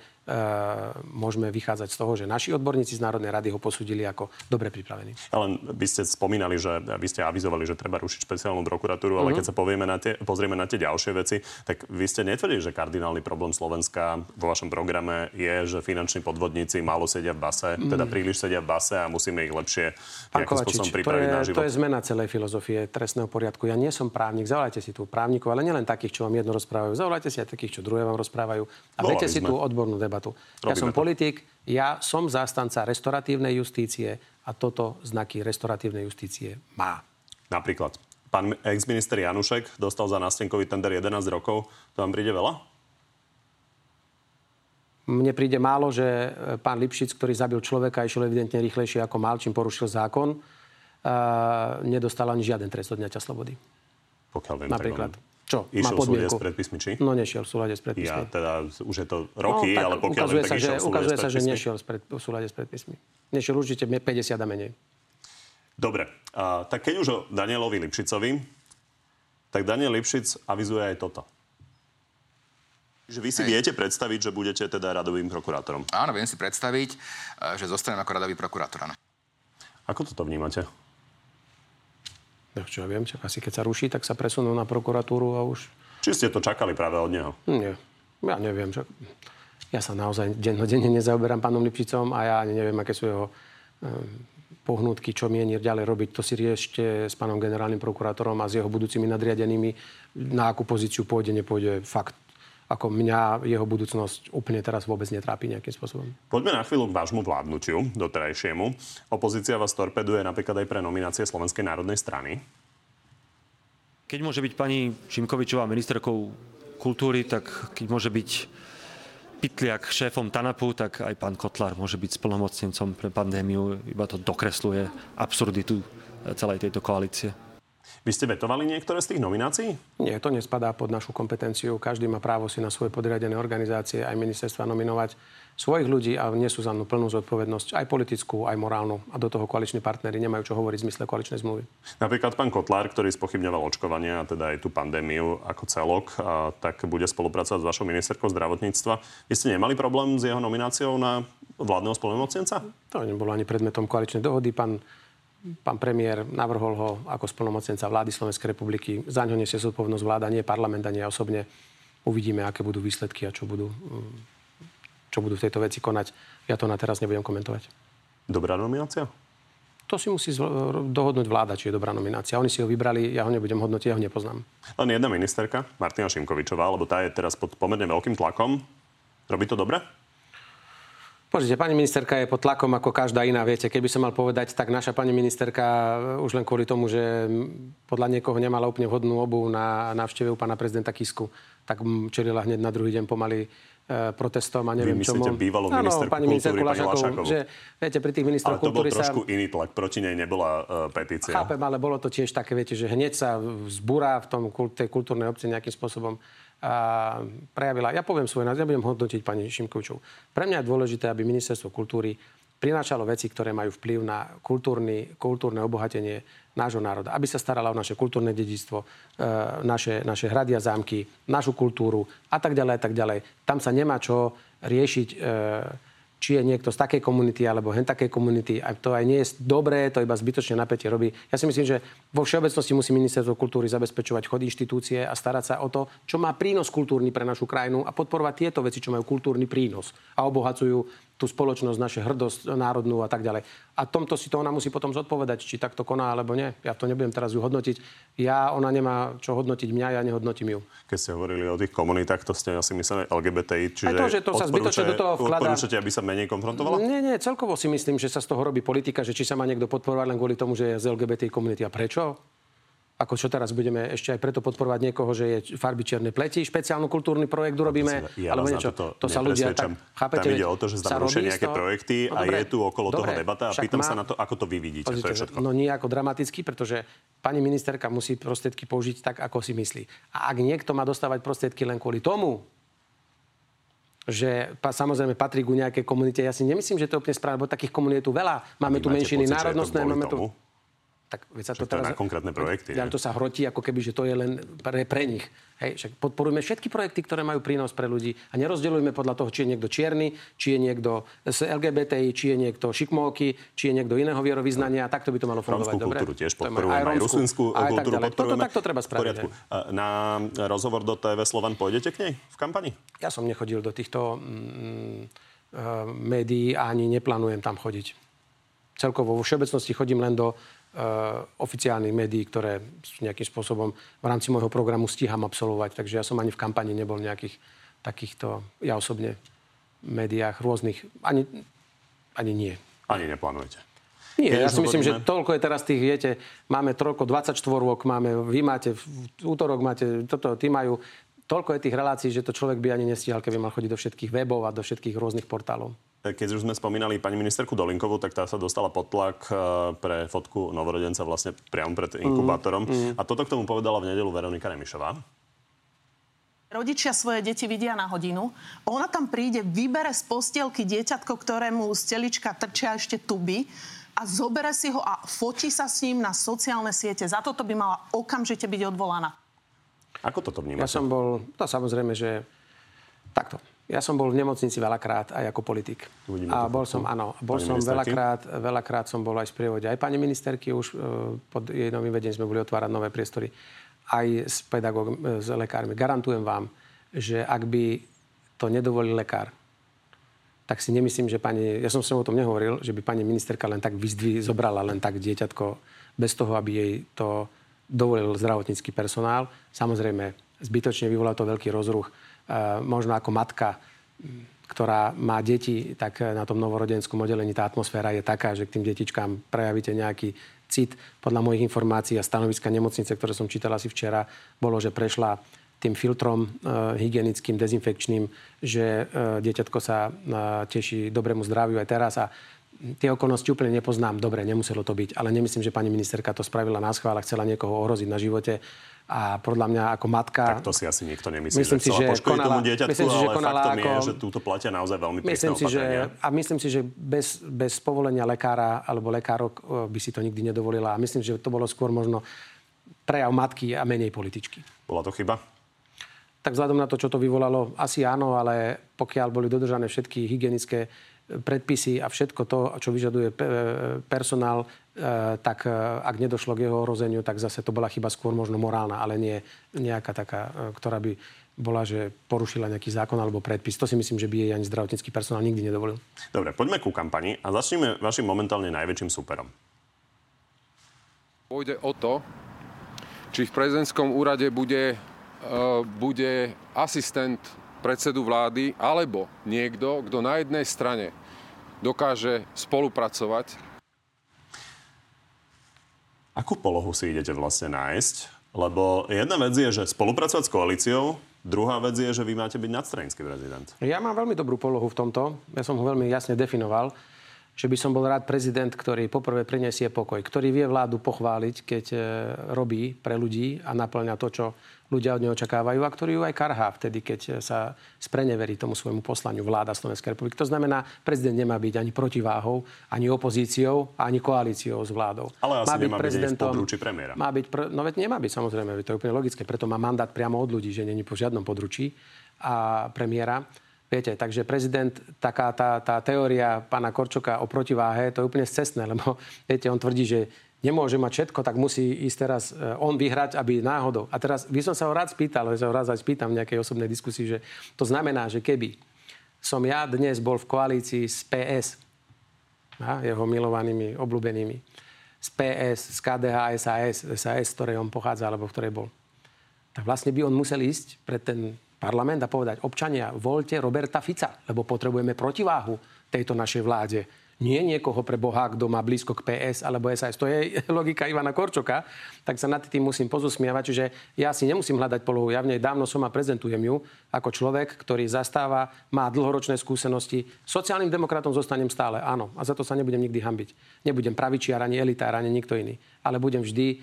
môžeme vychádzať z toho, že naši odborníci z Národnej rady ho posúdili ako dobre pripravený. Ale vy ste spomínali, že vy ste avizovali, že treba rušiť špeciálnu prokuratúru, ale uh-huh. keď sa povieme na tie, pozrieme na tie ďalšie veci, tak vy ste netvrdili, že kardinálny problém Slovenska vo vašom programe je, že finanční podvodníci málo sedia v base, uh-huh. teda príliš sedia v base a musíme ich lepšie nejakým spôsobom pripraviť je, na život. To je zmena celej filozofie trestného poriadku. Ja nie som právnik, zavolajte si tu právnikov, ale nielen takých, čo vám jedno rozprávajú, zavolajte si aj takých, čo druhé vám rozprávajú a viete si tú odbornú debatu debatu. Robíme ja som to. politik, ja som zástanca restoratívnej justície a toto znaky restoratívnej justície má. Napríklad, pán ex-minister Janušek dostal za nástenkový tender 11 rokov. To vám príde veľa? Mne príde málo, že e, pán Lipšic, ktorý zabil človeka, išiel evidentne rýchlejšie ako mal, čím porušil zákon, uh, nedostal ani žiaden trest od dňaťa slobody. Pokiaľ viem, Napríklad. Tak. Čo? Išiel má podmienku. s predpismi, či? No nešiel v súlade s predpismi. Ja teda, už je to roky, no, ale pokiaľ ukazuje viem, tak sa, že, ukazuje sa, že nešiel pred, v súlade s predpismi. Nešiel určite 50 a menej. Dobre, a, tak keď už o Danielovi Lipšicovi, tak Daniel Lipšic avizuje aj toto. Že vy si Hej. viete predstaviť, že budete teda radovým prokurátorom? Áno, viem si predstaviť, e, že zostanem ako radový prokurátor. Áno. Ako toto vnímate? No, čo ja viem, čo asi keď sa ruší, tak sa presunú na prokuratúru a už... Či ste to čakali práve od neho? Nie, ja neviem. Že... Ja sa naozaj dennodenne nezaoberám pánom Lipšicom a ja ani neviem, aké sú jeho um, pohnutky, čo mieni ďalej robiť. To si riešte s pánom generálnym prokurátorom a s jeho budúcimi nadriadenými. Na akú pozíciu pôjde, nepôjde. Fakt ako mňa jeho budúcnosť úplne teraz vôbec netrápi nejakým spôsobom. Poďme na chvíľu k vášmu vládnutiu doterajšiemu. Opozícia vás torpeduje napríklad aj pre nominácie Slovenskej národnej strany. Keď môže byť pani Šimkovičová ministerkou kultúry, tak keď môže byť Pitliak šéfom TANAPu, tak aj pán Kotlar môže byť splnomocnencom pre pandémiu. Iba to dokresluje absurditu celej tejto koalície. Vy ste vetovali niektoré z tých nominácií? Nie, to nespadá pod našu kompetenciu. Každý má právo si na svoje podriadené organizácie aj ministerstva nominovať svojich ľudí a nesú za mnou plnú zodpovednosť, aj politickú, aj morálnu. A do toho koaliční partnery nemajú čo hovoriť v zmysle koaličnej zmluvy. Napríklad pán Kotlár, ktorý spochybňoval očkovanie a teda aj tú pandémiu ako celok, a tak bude spolupracovať s vašou ministerkou zdravotníctva. Vy ste nemali problém s jeho nomináciou na vládneho spolumocnenca? To nebolo ani predmetom koaličnej dohody. Pán Pán premiér navrhol ho ako splnomocnenca vlády Slovenskej republiky. Za ňo nesie zodpovednosť vláda, nie parlament a nie osobne. Uvidíme, aké budú výsledky a čo budú, mm, čo budú v tejto veci konať. Ja to na teraz nebudem komentovať. Dobrá nominácia? To si musí dohodnúť vláda, či je dobrá nominácia. Oni si ho vybrali, ja ho nebudem hodnotiť, ja ho nepoznám. Len jedna ministerka, Martina Šimkovičová, lebo tá je teraz pod pomerne veľkým tlakom. Robí to dobre? Pozrite, pani ministerka je pod tlakom ako každá iná. Viete, keby som mal povedať, tak naša pani ministerka už len kvôli tomu, že podľa niekoho nemala úplne vhodnú obu na návšteve pána prezidenta Kisku, tak čelila hneď na druhý deň pomaly e, protestom a neviem Vy myslíte čomu. bývalú ministerku pani kultúry, pani Lašakovú. Že, viete, pri tých ministroch. Ale to bol trošku sa... iný tlak, proti nej nebola uh, petícia. Chápem, ale bolo to tiež také, viete, že hneď sa zbúra v tom, tej kultúrnej obci nejakým spôsobom prejavila. Ja poviem svoj názor, ja budem hodnotiť pani Šimkovičov. Pre mňa je dôležité, aby ministerstvo kultúry prinášalo veci, ktoré majú vplyv na kultúrny, kultúrne obohatenie nášho národa. Aby sa starala o naše kultúrne dedičstvo, e, naše, naše hrady a zámky, našu kultúru a tak ďalej a tak ďalej. Tam sa nemá čo riešiť e, či je niekto z takej komunity alebo hen takej komunity. A to aj nie je dobré, to iba zbytočne napätie robí. Ja si myslím, že vo všeobecnosti musí ministerstvo kultúry zabezpečovať chod inštitúcie a starať sa o to, čo má prínos kultúrny pre našu krajinu a podporovať tieto veci, čo majú kultúrny prínos a obohacujú tú spoločnosť, naše hrdosť národnú a tak ďalej. A tomto si to ona musí potom zodpovedať, či takto koná alebo nie. Ja to nebudem teraz ju hodnotiť. Ja, ona nemá čo hodnotiť mňa, ja nehodnotím ju. Keď ste hovorili o tých komunitách, to ste asi mysleli LGBTI, čiže Aj to, že to sa zbytočne do toho vkladá. Odporúčate, aby sa menej konfrontovala? Nie, nie, celkovo si myslím, že sa z toho robí politika, že či sa má niekto podporovať len kvôli tomu, že je z LGBTI komunity. A prečo? Ako čo teraz budeme ešte aj preto podporovať niekoho, že je farby čierne pleti, špeciálny kultúrny projekt urobíme, ja alebo niečo. To, to sa ľudia tak, chápete, Tam ide o to, že sa rušia nejaké toho, projekty no, a dobre, je tu okolo dobre, toho debata a pýtam má, sa na to, ako to vy vidíte. Pozrite, to je všetko. No nie ako dramaticky, pretože pani ministerka musí prostriedky použiť tak, ako si myslí. A ak niekto má dostávať prostriedky len kvôli tomu, že pa, samozrejme patrí ku nejakej komunite. Ja si nemyslím, že to je úplne správne, lebo takých komunít je tu veľa. Máme tu menšiny národnostné, máme tu... Tak sa to, to teraz, na konkrétne projekty. Ale to sa hrotí, ako keby, že to je len pre, pre nich. Hej, však podporujeme všetky projekty, ktoré majú prínos pre ľudí a nerozdeľujeme podľa toho, či je niekto čierny, či je niekto z LGBTI, či je niekto šikmóky, či je niekto iného vierovýznania. Takto by to malo fungovať. Rómskú kultúru tiež podporujeme, aj, aj ruslinskú kultúru podporujeme. Toto takto treba spraviť. Na rozhovor do TV Slovan pôjdete k nej v kampani? Ja som nechodil do týchto mm, uh, médií a ani neplánujem tam chodiť. Celkovo vo všeobecnosti chodím len do Eh, oficiálnych médií, ktoré nejakým spôsobom v rámci môjho programu stíham absolvovať. Takže ja som ani v kampani nebol nejakých takýchto, ja osobne médiách rôznych. Ani, ani nie. Ani neplánujete. Nie, Keď ja si myslím, že toľko je teraz tých, viete, máme toľko, 24 máme, vy máte, v útorok máte, toto, tí majú, toľko je tých relácií, že to človek by ani nestíhal, keby mal chodiť do všetkých webov a do všetkých rôznych portálov. Keď už sme spomínali pani ministerku Dolinkovú, tak tá sa dostala pod tlak e, pre fotku novorodenca vlastne priamo pred inkubátorom. A toto k tomu povedala v nedelu Veronika Remišová. Rodičia svoje deti vidia na hodinu. Ona tam príde, vybere z postielky dieťatko, ktorému z telička trčia ešte tuby a zobere si ho a fotí sa s ním na sociálne siete. Za toto by mala okamžite byť odvolaná. Ako toto Ja vnímate? som bol, to samozrejme, že takto. Ja som bol v nemocnici veľakrát aj ako politik. Uvidíme A bol som, áno, bol pani som ministerky. veľakrát, veľakrát som bol aj v sprievode. Aj pani ministerky už e, pod jej novým vedením sme boli otvárať nové priestory. Aj s pedagógom, s lekármi. Garantujem vám, že ak by to nedovolil lekár, tak si nemyslím, že pani, ja som s ňou o tom nehovoril, že by pani ministerka len tak vyzdví, zobrala len tak dieťatko bez toho, aby jej to dovolil zdravotnícky personál. Samozrejme, zbytočne vyvolá to veľký rozruch. E, možno ako matka, ktorá má deti, tak na tom novorodenskom oddelení tá atmosféra je taká, že k tým detičkám prejavíte nejaký cit. Podľa mojich informácií a stanoviska nemocnice, ktoré som čítala si včera, bolo, že prešla tým filtrom e, hygienickým, dezinfekčným, že e, dieťatko sa e, teší dobrému zdraviu aj teraz a tie okolnosti úplne nepoznám. Dobre, nemuselo to byť, ale nemyslím, že pani ministerka to spravila na schvál a chcela niekoho ohroziť na živote. A podľa mňa ako matka... Tak to si asi nikto nemyslí, Myslím že si, že konala- tomu dieťatku, myslím si, že ale konala faktom je, ako- že túto platia naozaj veľmi Myslím si, že, a myslím si, že bez, bez povolenia lekára alebo lekárok e, by si to nikdy nedovolila. A myslím, že to bolo skôr možno prejav matky a menej političky. Bola to chyba? Tak vzhľadom na to, čo to vyvolalo, asi áno, ale pokiaľ boli dodržané všetky hygienické predpisy a všetko to, čo vyžaduje pe- personál, e, tak e, ak nedošlo k jeho ohrozeniu, tak zase to bola chyba skôr možno morálna, ale nie nejaká taká, e, ktorá by bola, že porušila nejaký zákon alebo predpis. To si myslím, že by jej ani zdravotnícky personál nikdy nedovolil. Dobre, poďme ku kampani a začneme vašim momentálne najväčším superom. Pôjde o to, či v prezidentskom úrade bude, e, bude asistent predsedu vlády alebo niekto, kto na jednej strane dokáže spolupracovať Akú polohu si idete vlastne nájsť? Lebo jedna vec je, že spolupracovať s koalíciou, druhá vec je, že vy máte byť nadstranický prezident. Ja mám veľmi dobrú polohu v tomto. Ja som ho veľmi jasne definoval, že by som bol rád prezident, ktorý poprvé prinesie pokoj, ktorý vie vládu pochváliť, keď e, robí pre ľudí a naplňa to, čo ľudia od neho očakávajú a ktorý ju aj karhá vtedy, keď sa spreneverí tomu svojmu poslaniu vláda Slovenskej republiky. To znamená, prezident nemá byť ani protiváhou, ani opozíciou, ani koalíciou s vládou. Ale asi nemá byť ani v područí premiéra. Má byť, pr- no veď nemá byť samozrejme, to je úplne logické, preto má mandát priamo od ľudí, že není po žiadnom područí a premiéra. Viete, takže prezident, taká tá, tá teória pána Korčoka o protiváhe, to je úplne scestné, lebo viete, on tvrdí, že nemôže mať všetko, tak musí ísť teraz e, on vyhrať, aby náhodou. A teraz by som sa ho rád spýtal, ale sa ho rád aj spýtam v nejakej osobnej diskusii, že to znamená, že keby som ja dnes bol v koalícii s PS, a jeho milovanými, obľúbenými, z PS, z KDH, SAS, SAS, z ktorej on pochádza, alebo v ktorej bol, tak vlastne by on musel ísť pred ten parlament a povedať, občania, voľte Roberta Fica, lebo potrebujeme protiváhu tejto našej vláde. Nie niekoho pre Boha, kto má blízko k PS alebo SAS. To je logika Ivana Korčoka, tak sa nad tým musím pozosmievať. Čiže ja si nemusím hľadať polohu. Ja v nej dávno som a prezentujem ju ako človek, ktorý zastáva, má dlhoročné skúsenosti. Sociálnym demokratom zostanem stále, áno. A za to sa nebudem nikdy hambiť. Nebudem pravičiar, ani elitár, ani nikto iný. Ale budem vždy e,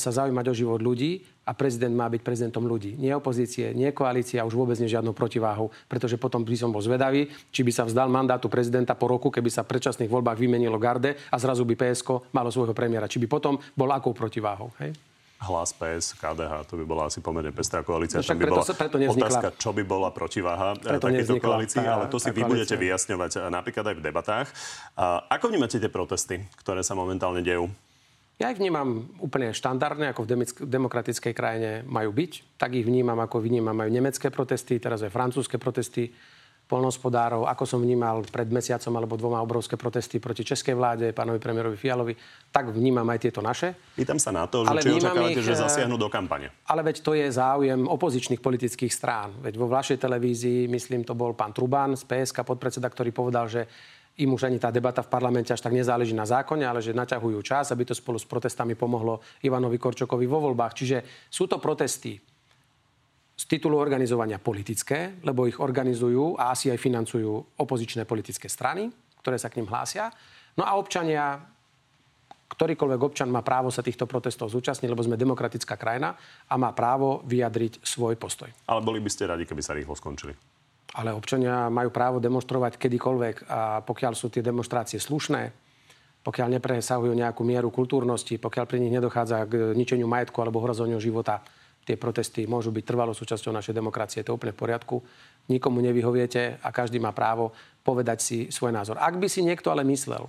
sa zaujímať o život ľudí a prezident má byť prezidentom ľudí. Nie opozície, nie koalícia, už vôbec nie žiadnou protiváhou, pretože potom by som bol zvedavý, či by sa vzdal mandátu prezidenta po roku, keby sa v predčasných voľbách vymenilo garde a zrazu by PSK malo svojho premiéra. Či by potom bol akou protiváhou. Hej? Hlas PS, KDH, to by bola asi pomerne pestrá koalícia. No Tam by preto bola preto nevznikla- otázka, čo by bola protiváha eh, Preto takéto koalícii, tá- ale to si vy budete koalícia. vyjasňovať eh, napríklad aj v debatách. A ako vnímate tie protesty, ktoré sa momentálne dejú? Ja ich vnímam úplne štandardne, ako v demokratickej krajine majú byť. Tak ich vnímam, ako vnímam aj nemecké protesty, teraz aj francúzske protesty. polnospodárov, ako som vnímal pred mesiacom alebo dvoma obrovské protesty proti českej vláde, pánovi premiérovi Fialovi, tak vnímam aj tieto naše. Pýtam sa na to, že ale či očakávate, ich, že zasiahnu do kampane. Ale veď to je záujem opozičných politických strán. Veď vo vašej televízii, myslím, to bol pán Truban z PSK, podpredseda, ktorý povedal, že im už ani tá debata v parlamente až tak nezáleží na zákone, ale že naťahujú čas, aby to spolu s protestami pomohlo Ivanovi Korčokovi vo voľbách. Čiže sú to protesty z titulu organizovania politické, lebo ich organizujú a asi aj financujú opozičné politické strany, ktoré sa k ním hlásia. No a občania, ktorýkoľvek občan má právo sa týchto protestov zúčastniť, lebo sme demokratická krajina a má právo vyjadriť svoj postoj. Ale boli by ste radi, keby sa rýchlo skončili? Ale občania majú právo demonstrovať kedykoľvek a pokiaľ sú tie demonstrácie slušné, pokiaľ nepresahujú nejakú mieru kultúrnosti, pokiaľ pri nich nedochádza k ničeniu majetku alebo hrozeniu života, tie protesty môžu byť trvalou súčasťou našej demokracie. Je to úplne v poriadku. Nikomu nevyhoviete a každý má právo povedať si svoj názor. Ak by si niekto ale myslel,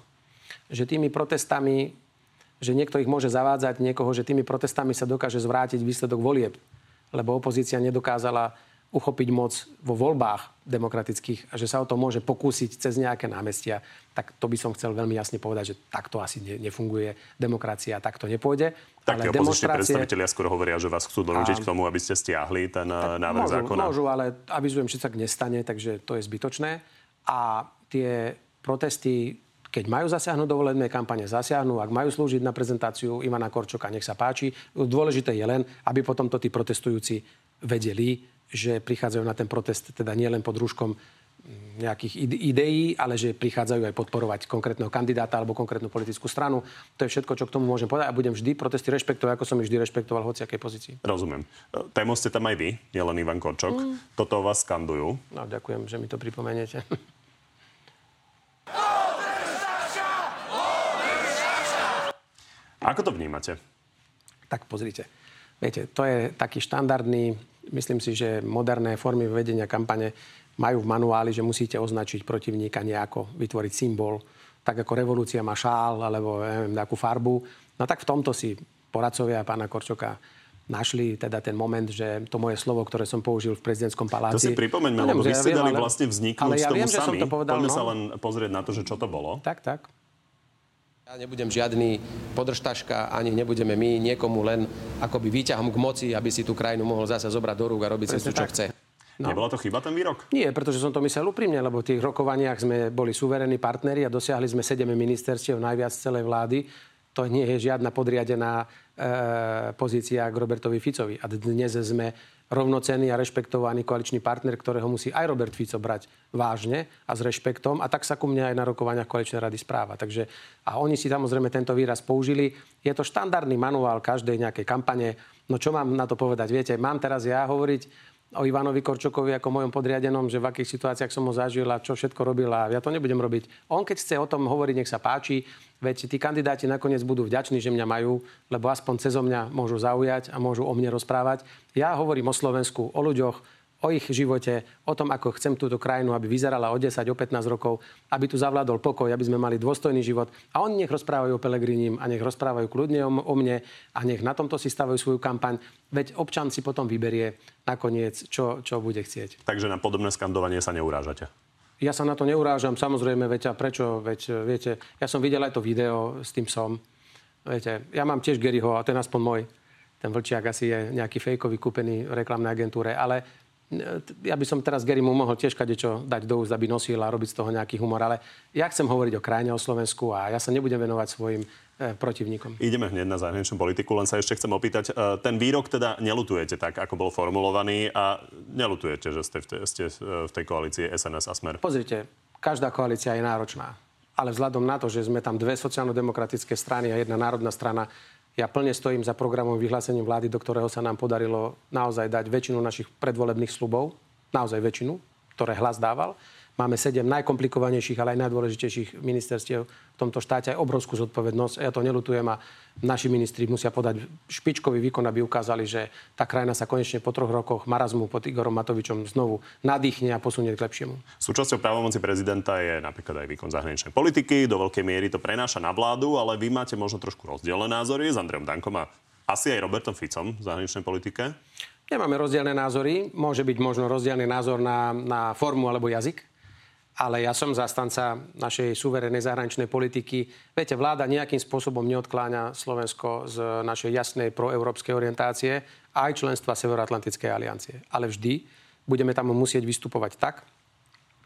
že tými protestami, že niekto ich môže zavádzať niekoho, že tými protestami sa dokáže zvrátiť výsledok volieb, lebo opozícia nedokázala uchopiť moc vo voľbách demokratických a že sa o to môže pokúsiť cez nejaké námestia, tak to by som chcel veľmi jasne povedať, že takto asi nefunguje demokracia, takto nepôjde. Tak ale demonstrácie... predstavitelia skôr hovoria, že vás chcú donútiť k tomu, aby ste stiahli ten tak návrh môžu, zákona. Môžu, ale avizujem, že sa tak nestane, takže to je zbytočné. A tie protesty keď majú zasiahnuť do volebnej kampane, zasiahnu. Ak majú slúžiť na prezentáciu Ivana Korčoka, nech sa páči. Dôležité je len, aby potom to tí protestujúci vedeli, že prichádzajú na ten protest teda nielen pod rúškom nejakých ideí, ale že prichádzajú aj podporovať konkrétneho kandidáta alebo konkrétnu politickú stranu. To je všetko, čo k tomu môžem povedať a budem vždy protesty rešpektovať, ako som ich vždy rešpektoval v hociakej pozícii. Rozumiem. Tému ste tam aj vy, nielen Ivan Korčok. Mm. Toto vás skandujú. No, ďakujem, že mi to pripomeniete. Ako to vnímate? Tak pozrite. Viete, to je taký štandardný Myslím si, že moderné formy vedenia kampane majú v manuáli, že musíte označiť protivníka nejako, vytvoriť symbol, tak ako revolúcia má šál alebo neviem, nejakú farbu. No tak v tomto si poradcovia pána Korčoka našli teda ten moment, že to moje slovo, ktoré som použil v prezidentskom paláci... To si pripomeňme, no, lebo vy ste dali vlastne vzniknúť ale ja tomu viem, sami. To povedal, Poďme no. sa len pozrieť na to, že čo to bolo. Tak, tak. Ja nebudem žiadny podržtaška, ani nebudeme my niekomu len akoby výťahom k moci, aby si tú krajinu mohol zase zobrať do rúk a robiť si čo chce. No. Nebola to chyba ten výrok? Nie, pretože som to myslel úprimne, lebo v tých rokovaniach sme boli suverení partneri a dosiahli sme 7 ministerstiev, najviac celej vlády. To nie je žiadna podriadená e, pozícia k Robertovi Ficovi. A dnes sme rovnocenný a rešpektovaný koaličný partner, ktorého musí aj Robert Fico brať vážne a s rešpektom. A tak sa ku mne aj na rokovaniach koaličnej rady správa. Takže, a oni si samozrejme tento výraz použili. Je to štandardný manuál každej nejakej kampane. No čo mám na to povedať? Viete, mám teraz ja hovoriť o Ivanovi Korčokovi ako mojom podriadenom, že v akých situáciách som ho zažil a čo všetko robil a ja to nebudem robiť. On keď chce o tom hovoriť, nech sa páči, veď tí kandidáti nakoniec budú vďační, že mňa majú, lebo aspoň cez mňa môžu zaujať a môžu o mne rozprávať. Ja hovorím o Slovensku, o ľuďoch, o ich živote, o tom, ako chcem túto krajinu, aby vyzerala o 10, o 15 rokov, aby tu zavládol pokoj, aby sme mali dôstojný život. A oni nech rozprávajú o Pelegrinim a nech rozprávajú kľudne o, o mne a nech na tomto si stavajú svoju kampaň. Veď občan si potom vyberie nakoniec, čo, čo bude chcieť. Takže na podobné skandovanie sa neurážate? Ja sa na to neurážam, samozrejme, veď a prečo, veď viete, ja som videl aj to video s tým som. Viete, ja mám tiež Garyho a ten aspoň môj. Ten vlčiak asi je nejaký fejkový kúpený reklamnej agentúre, ale ja by som teraz Gary mu mohol tiež kadečo dať do úst, aby nosil a robiť z toho nejaký humor, ale ja chcem hovoriť o krajine, o Slovensku a ja sa nebudem venovať svojim e, protivníkom. Ideme hneď na zahraničnú politiku, len sa ešte chcem opýtať. E, ten výrok teda nelutujete tak, ako bol formulovaný a nelutujete, že ste v, te, ste v tej koalícii SNS a Smer? Pozrite, každá koalícia je náročná. Ale vzhľadom na to, že sme tam dve sociálno-demokratické strany a jedna národná strana, ja plne stojím za programom vyhlásením vlády, do ktorého sa nám podarilo naozaj dať väčšinu našich predvolebných slubov, naozaj väčšinu, ktoré hlas dával. Máme sedem najkomplikovanejších, ale aj najdôležitejších ministerstiev v tomto štáte, aj obrovskú zodpovednosť. Ja to nelutujem a naši ministri musia podať špičkový výkon, aby ukázali, že tá krajina sa konečne po troch rokoch marazmu pod Igorom Matovičom znovu nadýchne a posunie k lepšiemu. Súčasťou právomoci prezidenta je napríklad aj výkon zahraničnej politiky. Do veľkej miery to prenáša na vládu, ale vy máte možno trošku rozdielne názory s Andreom Dankom a asi aj Robertom Ficom v zahraničnej politike. Nemáme rozdielne názory. Môže byť možno rozdielny názor na, na formu alebo jazyk ale ja som zastanca našej suverenej zahraničnej politiky. Viete, vláda nejakým spôsobom neodkláňa Slovensko z našej jasnej proeurópskej orientácie aj členstva Severoatlantickej aliancie. Ale vždy budeme tam musieť vystupovať tak,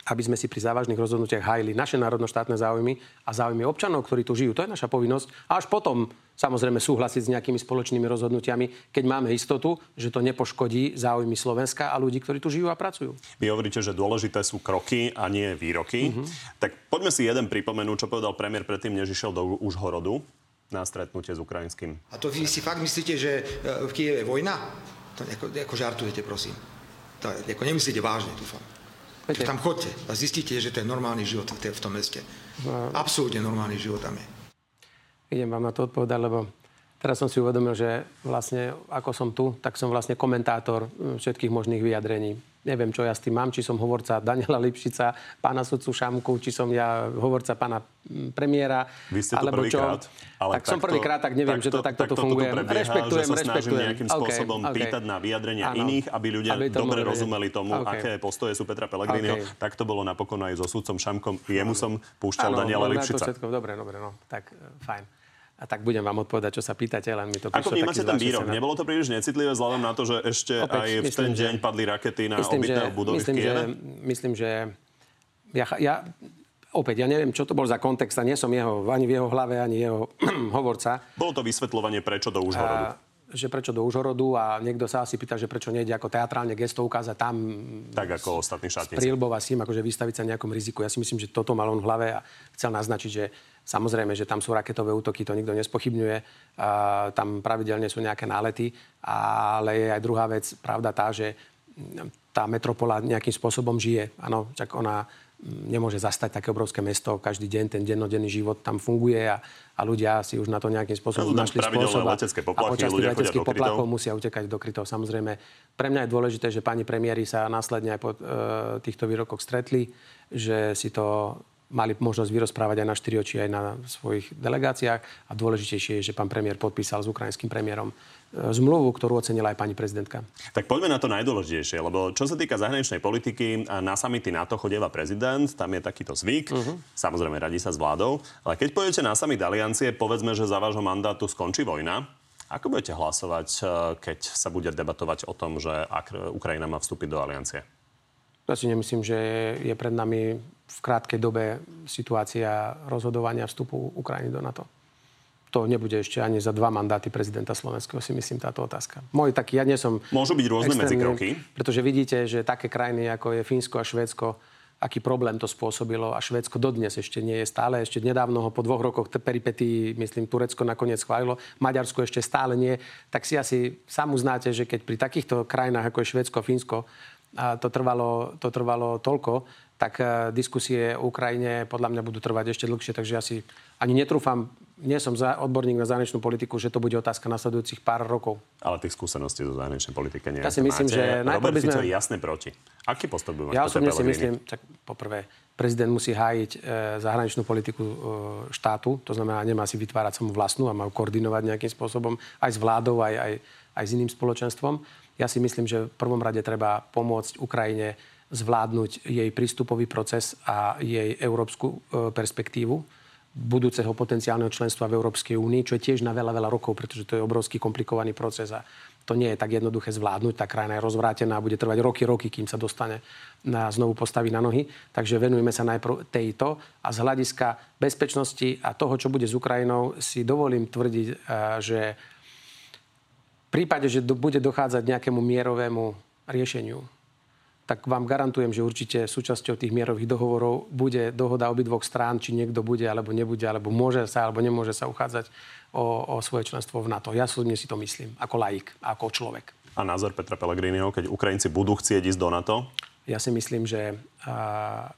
aby sme si pri závažných rozhodnutiach hájili naše národno-štátne záujmy a záujmy občanov, ktorí tu žijú. To je naša povinnosť. A až potom samozrejme súhlasiť s nejakými spoločnými rozhodnutiami, keď máme istotu, že to nepoškodí záujmy Slovenska a ľudí, ktorí tu žijú a pracujú. Vy hovoríte, že dôležité sú kroky a nie výroky. Mm-hmm. Tak poďme si jeden pripomenúť, čo povedal premiér predtým, než išiel do Užhorodu na stretnutie s ukrajinským. A to vy si fakt myslíte, že e, v Kieve je vojna? To ako, ako žartujete, prosím. To ako nemyslíte vážne, dúfam. Viete. Tam chodte a zistíte, že to je normálny život v, tom meste. No. Absolútne normálny život tam je. Idem vám na to odpovedať, lebo teraz som si uvedomil, že vlastne ako som tu, tak som vlastne komentátor hm, všetkých možných vyjadrení neviem, čo ja s tým mám, či som hovorca Daniela Lipšica, pána sudcu Šamku, či som ja hovorca pána mm, premiéra. Vy ste to alebo čo. Krát, ale tak som prvýkrát, tak neviem, takto, že to takto, takto tu funguje. Prebieha, rešpektujem, že sa rešpektujem. nejakým spôsobom okay, pýtať na vyjadrenia ano, iných, aby ľudia aby dobre mohli... rozumeli tomu, okay. aké postoje sú Petra Pellegriniho. Okay. Tak to bolo napokon aj so sudcom Šamkom. Jemu som púšťal ano, Daniela Lipšica. Všetko, dobre, dobre, no. Tak, e, fajn. A tak budem vám odpovedať, čo sa pýtate, len mi to Ako vnímate ten výrok? Senát. Nebolo to príliš necitlivé vzhľadom na to, že ešte Opäť, aj v myslím, ten deň že, padli rakety na myslím, obytné budovy myslím, v Kieve? Že, myslím, že ja, ja, opäť, ja neviem, čo to bol za kontext a nie som jeho, ani v jeho hlave, ani jeho hovorca. Bolo to vysvetľovanie, prečo do Užhorodu? A, že prečo do Užhorodu a niekto sa asi pýta, že prečo nejde ako teatrálne gesto ukázať tam tak ako ostatní štátnici. Prílbov a sím, akože vystaviť sa nejakom riziku. Ja si myslím, že toto mal on v hlave a chcel naznačiť, že Samozrejme, že tam sú raketové útoky, to nikto nespochybňuje. Tam pravidelne sú nejaké nálety, ale je aj druhá vec, pravda tá, že tá metropola nejakým spôsobom žije. Áno, čak ona nemôže zastať také obrovské mesto každý deň, ten dennodenný život tam funguje a, a ľudia si už na to nejakým spôsobom našli spôsob. A, a počas tých leteckých poplachov musia utekať do krytov. Samozrejme, pre mňa je dôležité, že pani premiéry sa následne aj po e, týchto výrokoch stretli, že si to mali možnosť vyrozprávať aj na štyri oči, aj na svojich delegáciách. A dôležitejšie je, že pán premiér podpísal s ukrajinským premiérom zmluvu, ktorú ocenila aj pani prezidentka. Tak poďme na to najdôležitejšie, lebo čo sa týka zahraničnej politiky, na samity NATO chodieva prezident, tam je takýto zvyk, uh-huh. samozrejme radí sa s vládou, ale keď pôjdete na summit aliancie, povedzme, že za vášho mandátu skončí vojna, ako budete hlasovať, e, keď sa bude debatovať o tom, že Ukrajina má vstúpiť do aliancie? Ja si nemyslím, že je pred nami v krátkej dobe situácia rozhodovania vstupu Ukrajiny do NATO. To nebude ešte ani za dva mandáty prezidenta Slovenského, si myslím, táto otázka. Môj taký, ja nie som... Môžu byť rôzne medzikroky. Pretože vidíte, že také krajiny, ako je Fínsko a Švédsko, aký problém to spôsobilo a Švédsko dodnes ešte nie je stále. Ešte nedávno ho po dvoch rokoch peripetí, myslím, Turecko nakoniec schválilo, Maďarsko ešte stále nie. Tak si asi sám uznáte, že keď pri takýchto krajinách, ako je Švédsko a Fínsko, a to trvalo, to trvalo toľko, tak eh, diskusie o Ukrajine podľa mňa budú trvať ešte dlhšie, takže ja si ani netrúfam, nie som za, odborník na zahraničnú politiku, že to bude otázka nasledujúcich pár rokov. Ale tých skúseností zo zahraničnej politike nie. Ja si myslím, máte. že Robert Fico sme... je jasne proti. Aký postup by Ja osobne si myslím, tak poprvé, prezident musí hájiť e, zahraničnú politiku e, štátu, to znamená, nemá si vytvárať samú vlastnú a má koordinovať nejakým spôsobom aj s vládou, aj, aj, aj s iným spoločenstvom. Ja si myslím, že v prvom rade treba pomôcť Ukrajine zvládnuť jej prístupový proces a jej európsku e, perspektívu budúceho potenciálneho členstva v Európskej únii, čo je tiež na veľa, veľa rokov, pretože to je obrovský komplikovaný proces a to nie je tak jednoduché zvládnuť. Tá krajina je rozvrátená a bude trvať roky, roky, kým sa dostane na, znovu postaví na nohy. Takže venujeme sa najprv tejto a z hľadiska bezpečnosti a toho, čo bude s Ukrajinou, si dovolím tvrdiť, e, že v prípade, že bude dochádzať nejakému mierovému riešeniu tak vám garantujem, že určite súčasťou tých mierových dohovorov bude dohoda obidvoch strán, či niekto bude alebo nebude, alebo môže sa alebo nemôže sa uchádzať o, o svoje členstvo v NATO. Ja súdne si to myslím, ako laik, ako človek. A názor Petra Pellegriniho, keď Ukrajinci budú chcieť ísť do NATO? Ja si myslím, že a,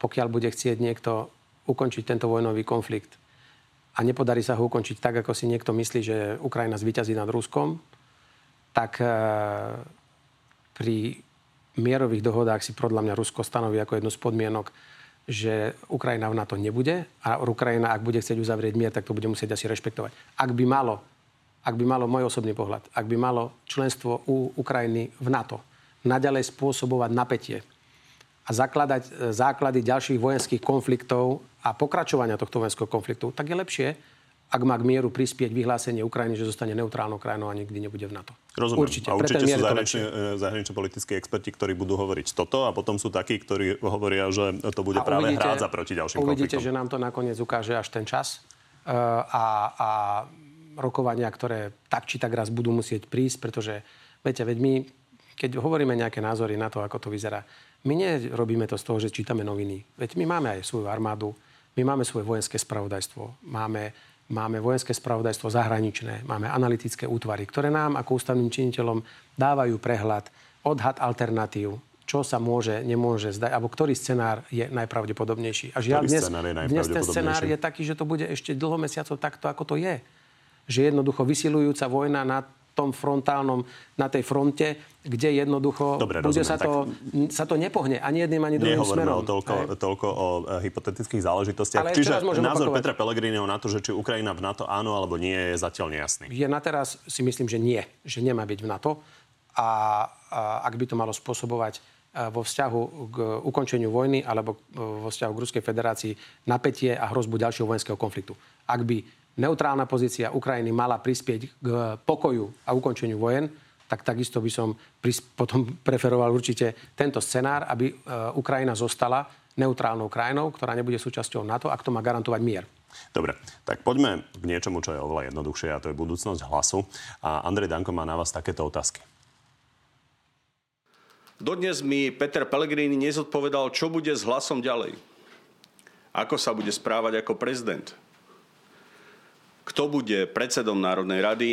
pokiaľ bude chcieť niekto ukončiť tento vojnový konflikt a nepodarí sa ho ukončiť tak, ako si niekto myslí, že Ukrajina zvíťazí nad Ruskom, tak a, pri mierových dohodách si podľa mňa Rusko stanoví ako jednu z podmienok, že Ukrajina v NATO nebude a Ukrajina, ak bude chcieť uzavrieť mier, tak to bude musieť asi rešpektovať. Ak by malo, ak by malo môj osobný pohľad, ak by malo členstvo u Ukrajiny v NATO naďalej spôsobovať napätie a zakladať e, základy ďalších vojenských konfliktov a pokračovania tohto vojenského konfliktu, tak je lepšie, ak má k mieru prispieť vyhlásenie Ukrajiny, že zostane neutrálnou krajinou a nikdy nebude v NATO. Rozumiem. Určite. A určite sú zahraniční, e, zahraniční politickí experti, ktorí budú hovoriť toto a potom sú takí, ktorí hovoria, že to bude a práve uvidíte, hrádza proti ďalším uvidíte, konfliktom. že nám to nakoniec ukáže až ten čas uh, a, a rokovania, ktoré tak či tak raz budú musieť prísť, pretože, viete, veď my, keď hovoríme nejaké názory na to, ako to vyzerá, my nerobíme to z toho, že čítame noviny. Veď my máme aj svoju armádu, my máme svoje vojenské spravodajstvo, máme máme vojenské spravodajstvo zahraničné, máme analytické útvary, ktoré nám ako ústavným činiteľom dávajú prehľad, odhad alternatív, čo sa môže, nemôže zdať, alebo ktorý scenár je najpravdepodobnejší. A žiaľ, dnes, dnes ten scenár je taký, že to bude ešte dlho mesiacov takto, ako to je. Že jednoducho vysilujúca vojna na tom frontálnom, na tej fronte, kde jednoducho Dobre, bude rozumiem, sa, to, tak... sa to nepohne ani jedným, ani druhým Nehovoríme smerom. o toľko, toľko o e, hypotetických záležitostiach. Ale Čiže názor opakovať. Petra Pellegriniho na to, že či Ukrajina v NATO áno alebo nie, je zatiaľ nejasný. Je na teraz si myslím, že nie. Že nemá byť v NATO. A, a ak by to malo spôsobovať e, vo vzťahu k ukončeniu vojny alebo e, vo vzťahu k Ruskej federácii napätie a hrozbu ďalšieho vojenského konfliktu. Ak by neutrálna pozícia Ukrajiny mala prispieť k pokoju a ukončeniu vojen, tak takisto by som potom preferoval určite tento scenár, aby e, Ukrajina zostala neutrálnou krajinou, ktorá nebude súčasťou NATO, ak to má garantovať mier. Dobre, tak poďme k niečomu, čo je oveľa jednoduchšie, a to je budúcnosť hlasu. A Andrej Danko má na vás takéto otázky. Dodnes mi Peter Pellegrini nezodpovedal, čo bude s hlasom ďalej. Ako sa bude správať ako prezident kto bude predsedom Národnej rady,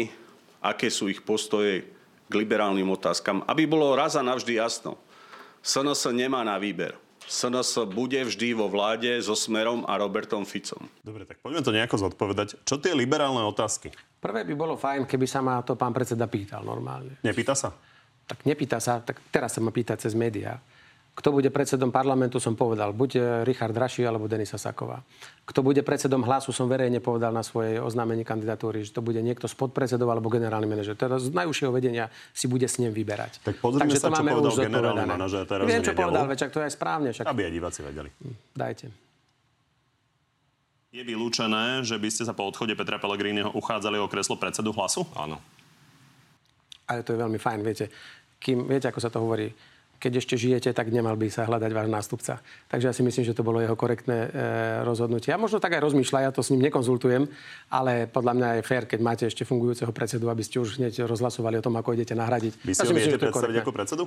aké sú ich postoje k liberálnym otázkam, aby bolo raz a navždy jasno. SNS nemá na výber. SNS bude vždy vo vláde so Smerom a Robertom Ficom. Dobre, tak poďme to nejako zodpovedať. Čo tie liberálne otázky? Prvé by bolo fajn, keby sa ma to pán predseda pýtal normálne. Nepýta sa? Tak nepýta sa, tak teraz sa ma pýta cez médiá. Kto bude predsedom parlamentu, som povedal, buď e, Richard Raši alebo Denisa Saková. Kto bude predsedom hlasu, som verejne povedal na svojej oznámení kandidatúry, že to bude niekto z podpredsedov alebo generálny manažer. Teraz z najúžšieho vedenia si bude s ním vyberať. Tak pozrime Takže sa, to máme čo povedal generálny manažer teraz Viem, čo povedal, veď, to je aj správne. Však... Aby aj diváci vedeli. Hm, dajte. Je vylúčené, že by ste sa po odchode Petra Pellegriniho uchádzali o kreslo predsedu hlasu? Áno. Ale to je veľmi fajn, viete. Kým, viete, ako sa to hovorí, keď ešte žijete, tak nemal by sa hľadať váš nástupca. Takže ja si myslím, že to bolo jeho korektné e, rozhodnutie. A možno tak aj rozmýšľa, ja to s ním nekonzultujem, ale podľa mňa je fér, keď máte ešte fungujúceho predsedu, aby ste už hneď rozhlasovali o tom, ako idete nahradiť. Vy si ja ho viete predstaviť ako predsedu?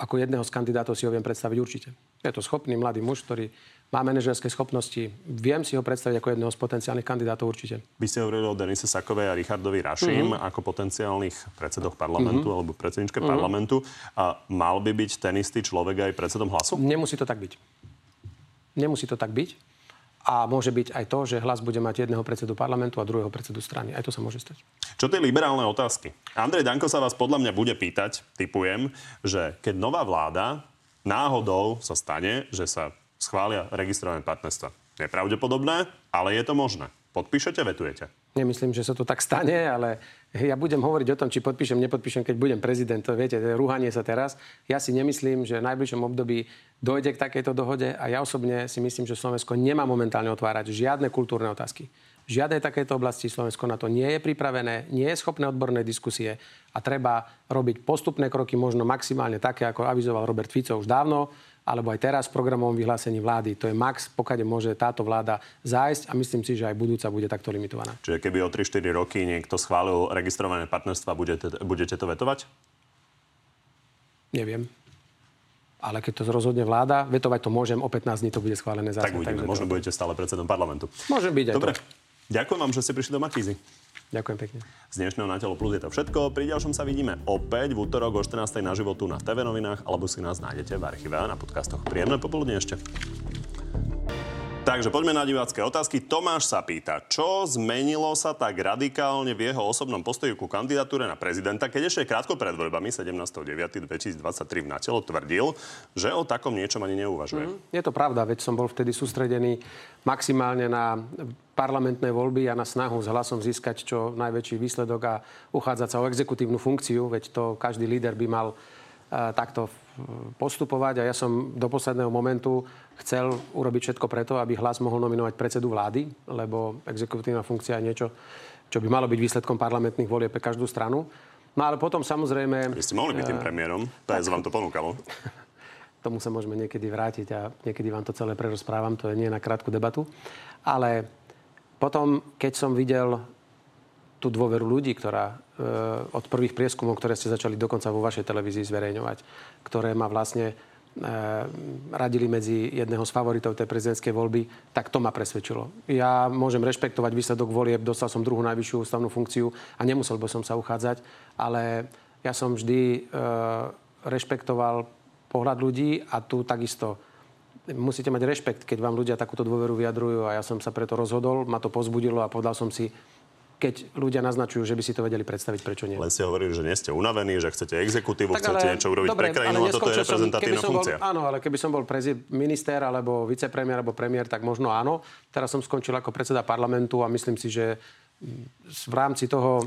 Ako jedného z kandidátov si ho viem predstaviť určite. Je to schopný mladý muž, ktorý má manažerské schopnosti. Viem si ho predstaviť ako jedného z potenciálnych kandidátov určite. Vy ste hovorili o Denise Sakovej a Richardovi Rašim mm-hmm. ako potenciálnych predsedoch parlamentu mm-hmm. alebo predsedničke mm-hmm. parlamentu. A mal by byť ten istý človek aj predsedom hlasu? Nemusí to tak byť. Nemusí to tak byť. A môže byť aj to, že hlas bude mať jedného predsedu parlamentu a druhého predsedu strany. Aj to sa môže stať. Čo tie liberálne otázky? Andrej Danko sa vás podľa mňa bude pýtať, typujem, že keď nová vláda náhodou sa stane, že sa schvália registrované partnerstva. Nepravdepodobné, ale je to možné. Podpíšete, vetujete? Nemyslím, že sa to tak stane, ale ja budem hovoriť o tom, či podpíšem, nepodpíšem, keď budem prezident. To viete, to je rúhanie sa teraz. Ja si nemyslím, že v najbližšom období dojde k takejto dohode a ja osobne si myslím, že Slovensko nemá momentálne otvárať žiadne kultúrne otázky. V žiadnej takejto oblasti Slovensko na to nie je pripravené, nie je schopné odborné diskusie a treba robiť postupné kroky, možno maximálne také, ako avizoval Robert Fico už dávno, alebo aj teraz v programovom vyhlásení vlády. To je max, pokiaľ môže táto vláda zájsť a myslím si, že aj budúca bude takto limitovaná. Čiže keby o 3-4 roky niekto schválil registrované partnerstva, budete, budete to vetovať? Neviem. Ale keď to rozhodne vláda, vetovať to môžem, o 15 dní to bude schválené zase. Tak uvidíme, možno to... budete stále predsedom parlamentu. Môže byť aj Dobre. To. Ďakujem vám, že ste prišli do Markízy. Ďakujem pekne. Z dnešného Na telo plus je to všetko. Pri ďalšom sa vidíme opäť v útorok o 14. na životu na TV novinách alebo si nás nájdete v archíve a na podcastoch. Príjemné popoludne ešte. Takže poďme na divácké otázky. Tomáš sa pýta, čo zmenilo sa tak radikálne v jeho osobnom postoji ku kandidatúre na prezidenta, keď ešte krátko pred voľbami 17.9.2023 v Natelo tvrdil, že o takom niečom ani neuvažuje. Mm, je to pravda, veď som bol vtedy sústredený maximálne na parlamentné voľby a na snahu s hlasom získať čo najväčší výsledok a uchádzať sa o exekutívnu funkciu, veď to každý líder by mal uh, takto postupovať a ja som do posledného momentu chcel urobiť všetko preto, aby hlas mohol nominovať predsedu vlády, lebo exekutívna funkcia je niečo, čo by malo byť výsledkom parlamentných volieb pre každú stranu. No ale potom samozrejme... Vy ste mohli byť tým eh, premiérom, PS vám to ponúkalo. Tomu sa môžeme niekedy vrátiť a niekedy vám to celé prerozprávam, to je nie na krátku debatu. Ale potom, keď som videl tú dôveru ľudí, ktorá e, od prvých prieskumov, ktoré ste začali dokonca vo vašej televízii zverejňovať, ktoré ma vlastne e, radili medzi jedného z favoritov tej prezidentskej voľby, tak to ma presvedčilo. Ja môžem rešpektovať výsledok volieb, dostal som druhú najvyššiu ústavnú funkciu a nemusel by som sa uchádzať, ale ja som vždy e, rešpektoval pohľad ľudí a tu takisto musíte mať rešpekt, keď vám ľudia takúto dôveru vyjadrujú a ja som sa preto rozhodol, ma to pozbudilo a povedal som si, keď ľudia naznačujú, že by si to vedeli predstaviť, prečo nie. Len ste hovorili, že nie ste unavení, že chcete exekutívu, tak, chcete ale, niečo urobiť dobre, pre krajinu a toto je reprezentatívna som, funkcia. Bol, áno, ale keby som bol prezid, minister alebo vicepremiér alebo premiér, tak možno áno. Teraz som skončil ako predseda parlamentu a myslím si, že v rámci toho,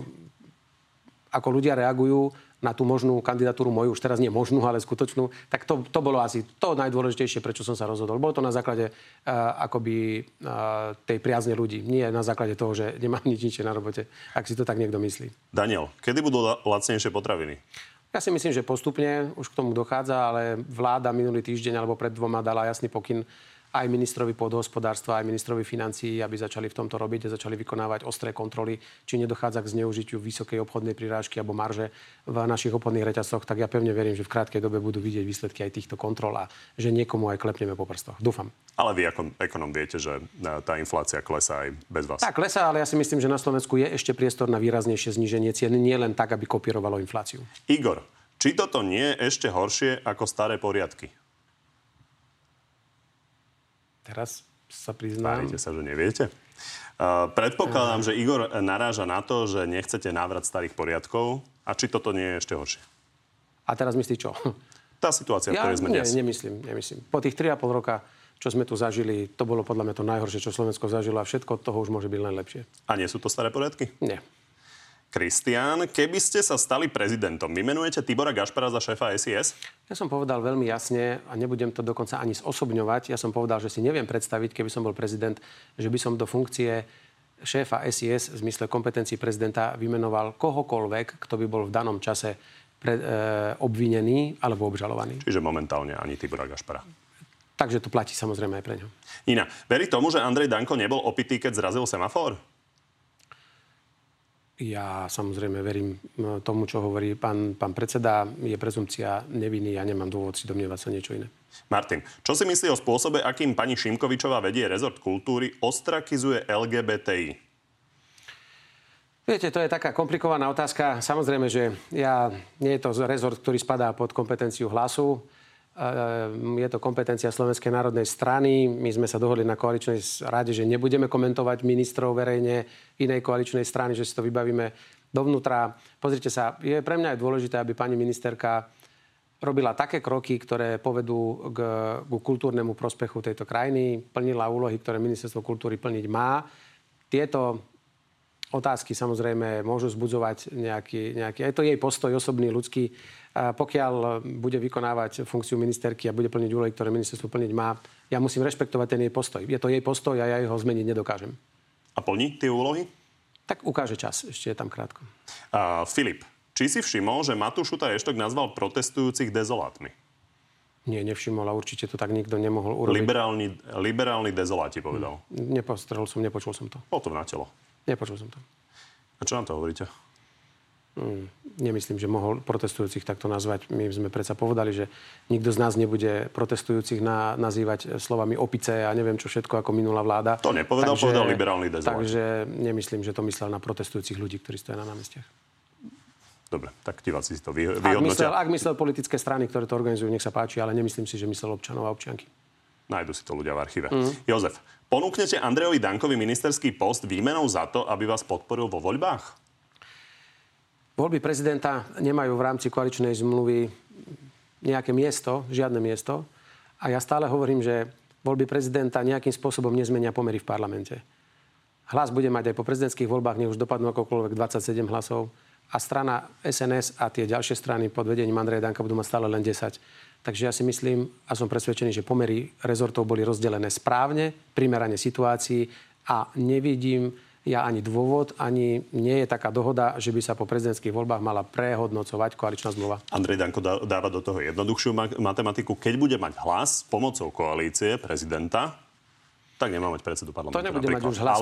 ako ľudia reagujú, na tú možnú kandidatúru moju, už teraz nie možnú, ale skutočnú, tak to, to bolo asi to najdôležitejšie, prečo som sa rozhodol. Bolo to na základe uh, akoby uh, tej priazne ľudí. Nie na základe toho, že nemám nič nič na robote, ak si to tak niekto myslí. Daniel, kedy budú lacnejšie potraviny? Ja si myslím, že postupne už k tomu dochádza, ale vláda minulý týždeň alebo pred dvoma dala jasný pokyn aj ministrovi podhospodárstva, aj ministrovi financií, aby začali v tomto robiť a začali vykonávať ostré kontroly, či nedochádza k zneužitiu vysokej obchodnej prirážky alebo marže v našich obchodných reťazcoch, tak ja pevne verím, že v krátkej dobe budú vidieť výsledky aj týchto kontrol a že niekomu aj klepneme po prstoch. Dúfam. Ale vy ako ekonom viete, že tá inflácia klesá aj bez vás. Tak, klesá, ale ja si myslím, že na Slovensku je ešte priestor na výraznejšie zníženie cien, nie len tak, aby kopírovalo infláciu. Igor, či toto nie je ešte horšie ako staré poriadky? Teraz sa priznám. Tvárite sa, že neviete? Uh, predpokladám, uh. že Igor naráža na to, že nechcete návrat starých poriadkov. A či toto nie je ešte horšie? A teraz myslíš čo? Tá situácia, ja, v ktorej sme nie, dnes. nemyslím, nemyslím. Po tých 3,5 roka, čo sme tu zažili, to bolo podľa mňa to najhoršie, čo Slovensko zažilo a všetko od toho už môže byť len lepšie. A nie sú to staré poriadky? Nie. Kristián, keby ste sa stali prezidentom, vymenujete Tibora Gašpara za šéfa SIS? Ja som povedal veľmi jasne a nebudem to dokonca ani zosobňovať. Ja som povedal, že si neviem predstaviť, keby som bol prezident, že by som do funkcie šéfa SIS v zmysle kompetencií prezidenta vymenoval kohokoľvek, kto by bol v danom čase pre, e, obvinený alebo obžalovaný. Čiže momentálne ani Tibora Gašpara. Takže to platí samozrejme aj pre ňo. Nina, verí tomu, že Andrej Danko nebol opitý, keď zrazil semafor? Ja samozrejme verím tomu, čo hovorí pán, pán predseda. Je prezumcia neviny ja nemám dôvod si domnievať sa niečo iné. Martin, čo si myslí o spôsobe, akým pani Šimkovičová vedie rezort kultúry, ostrakizuje LGBTI? Viete, to je taká komplikovaná otázka. Samozrejme, že ja, nie je to rezort, ktorý spadá pod kompetenciu hlasu. Ehm, je to kompetencia Slovenskej národnej strany. My sme sa dohodli na koaličnej rade, že nebudeme komentovať ministrov verejne inej koaličnej strany, že si to vybavíme dovnútra. Pozrite sa, je pre mňa aj dôležité, aby pani ministerka robila také kroky, ktoré povedú k, k kultúrnemu prospechu tejto krajiny, plnila úlohy, ktoré ministerstvo kultúry plniť má. Tieto otázky samozrejme môžu zbudzovať nejaký, nejaký aj to jej postoj osobný, ľudský, pokiaľ bude vykonávať funkciu ministerky a bude plniť úlohy, ktoré ministerstvo plniť má, ja musím rešpektovať ten jej postoj. Je to jej postoj a ja ho zmeniť nedokážem. A plní tie úlohy? Tak ukáže čas, ešte je tam krátko. Uh, Filip, či si všimol, že Matúš Šuta Eštok nazval protestujúcich dezolátmi? Nie, nevšimol a určite to tak nikto nemohol urobiť. Liberálni, liberálni dezoláti povedal. Nepostrel som, nepočul som to. To na telo. Nepočul som to. A čo nám to hovoríte? Hmm, nemyslím, že mohol protestujúcich takto nazvať. My sme predsa povedali, že nikto z nás nebude protestujúcich na, nazývať slovami opice a neviem čo všetko ako minulá vláda. To nepovedal, takže, povedal liberálny dezoláč. Takže nemyslím, že to myslel na protestujúcich ľudí, ktorí stojí na námestiach. Dobre, tak diváci si to vy, vyhodnotia. Ak myslel, ak myslel politické strany, ktoré to organizujú, nech sa páči, ale nemyslím si, že myslel občanov a občianky. Nájdu si to ľudia v archíve. Mm. Jozef, ponúknete Andrejovi Dankovi ministerský post výmenou za to, aby vás podporil vo voľbách? Voľby prezidenta nemajú v rámci koaličnej zmluvy nejaké miesto, žiadne miesto. A ja stále hovorím, že voľby prezidenta nejakým spôsobom nezmenia pomery v parlamente. Hlas bude mať aj po prezidentských voľbách, nech už dopadnú akokoľvek 27 hlasov. A strana SNS a tie ďalšie strany pod vedením Andreja Danka budú mať stále len 10. Takže ja si myslím a som presvedčený, že pomery rezortov boli rozdelené správne, primerane situácii a nevidím ja ani dôvod, ani nie je taká dohoda, že by sa po prezidentských voľbách mala prehodnocovať koaličná zmluva. Andrej Danko dáva do toho jednoduchšiu matematiku. Keď bude mať hlas pomocou koalície prezidenta, tak nemá mať predsedu parlamentu. To nebude mať už hlas.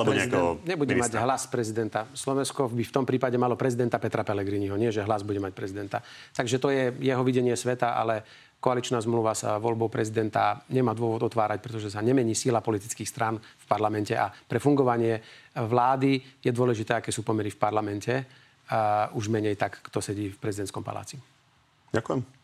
Nebude ministra. mať hlas prezidenta. Slovensko by v tom prípade malo prezidenta Petra Pellegriniho, nie že hlas bude mať prezidenta. Takže to je jeho videnie sveta, ale koaličná zmluva sa voľbou prezidenta nemá dôvod otvárať, pretože sa nemení síla politických strán v parlamente a pre fungovanie vlády je dôležité, aké sú pomery v parlamente a už menej tak, kto sedí v prezidentskom paláci. Ďakujem.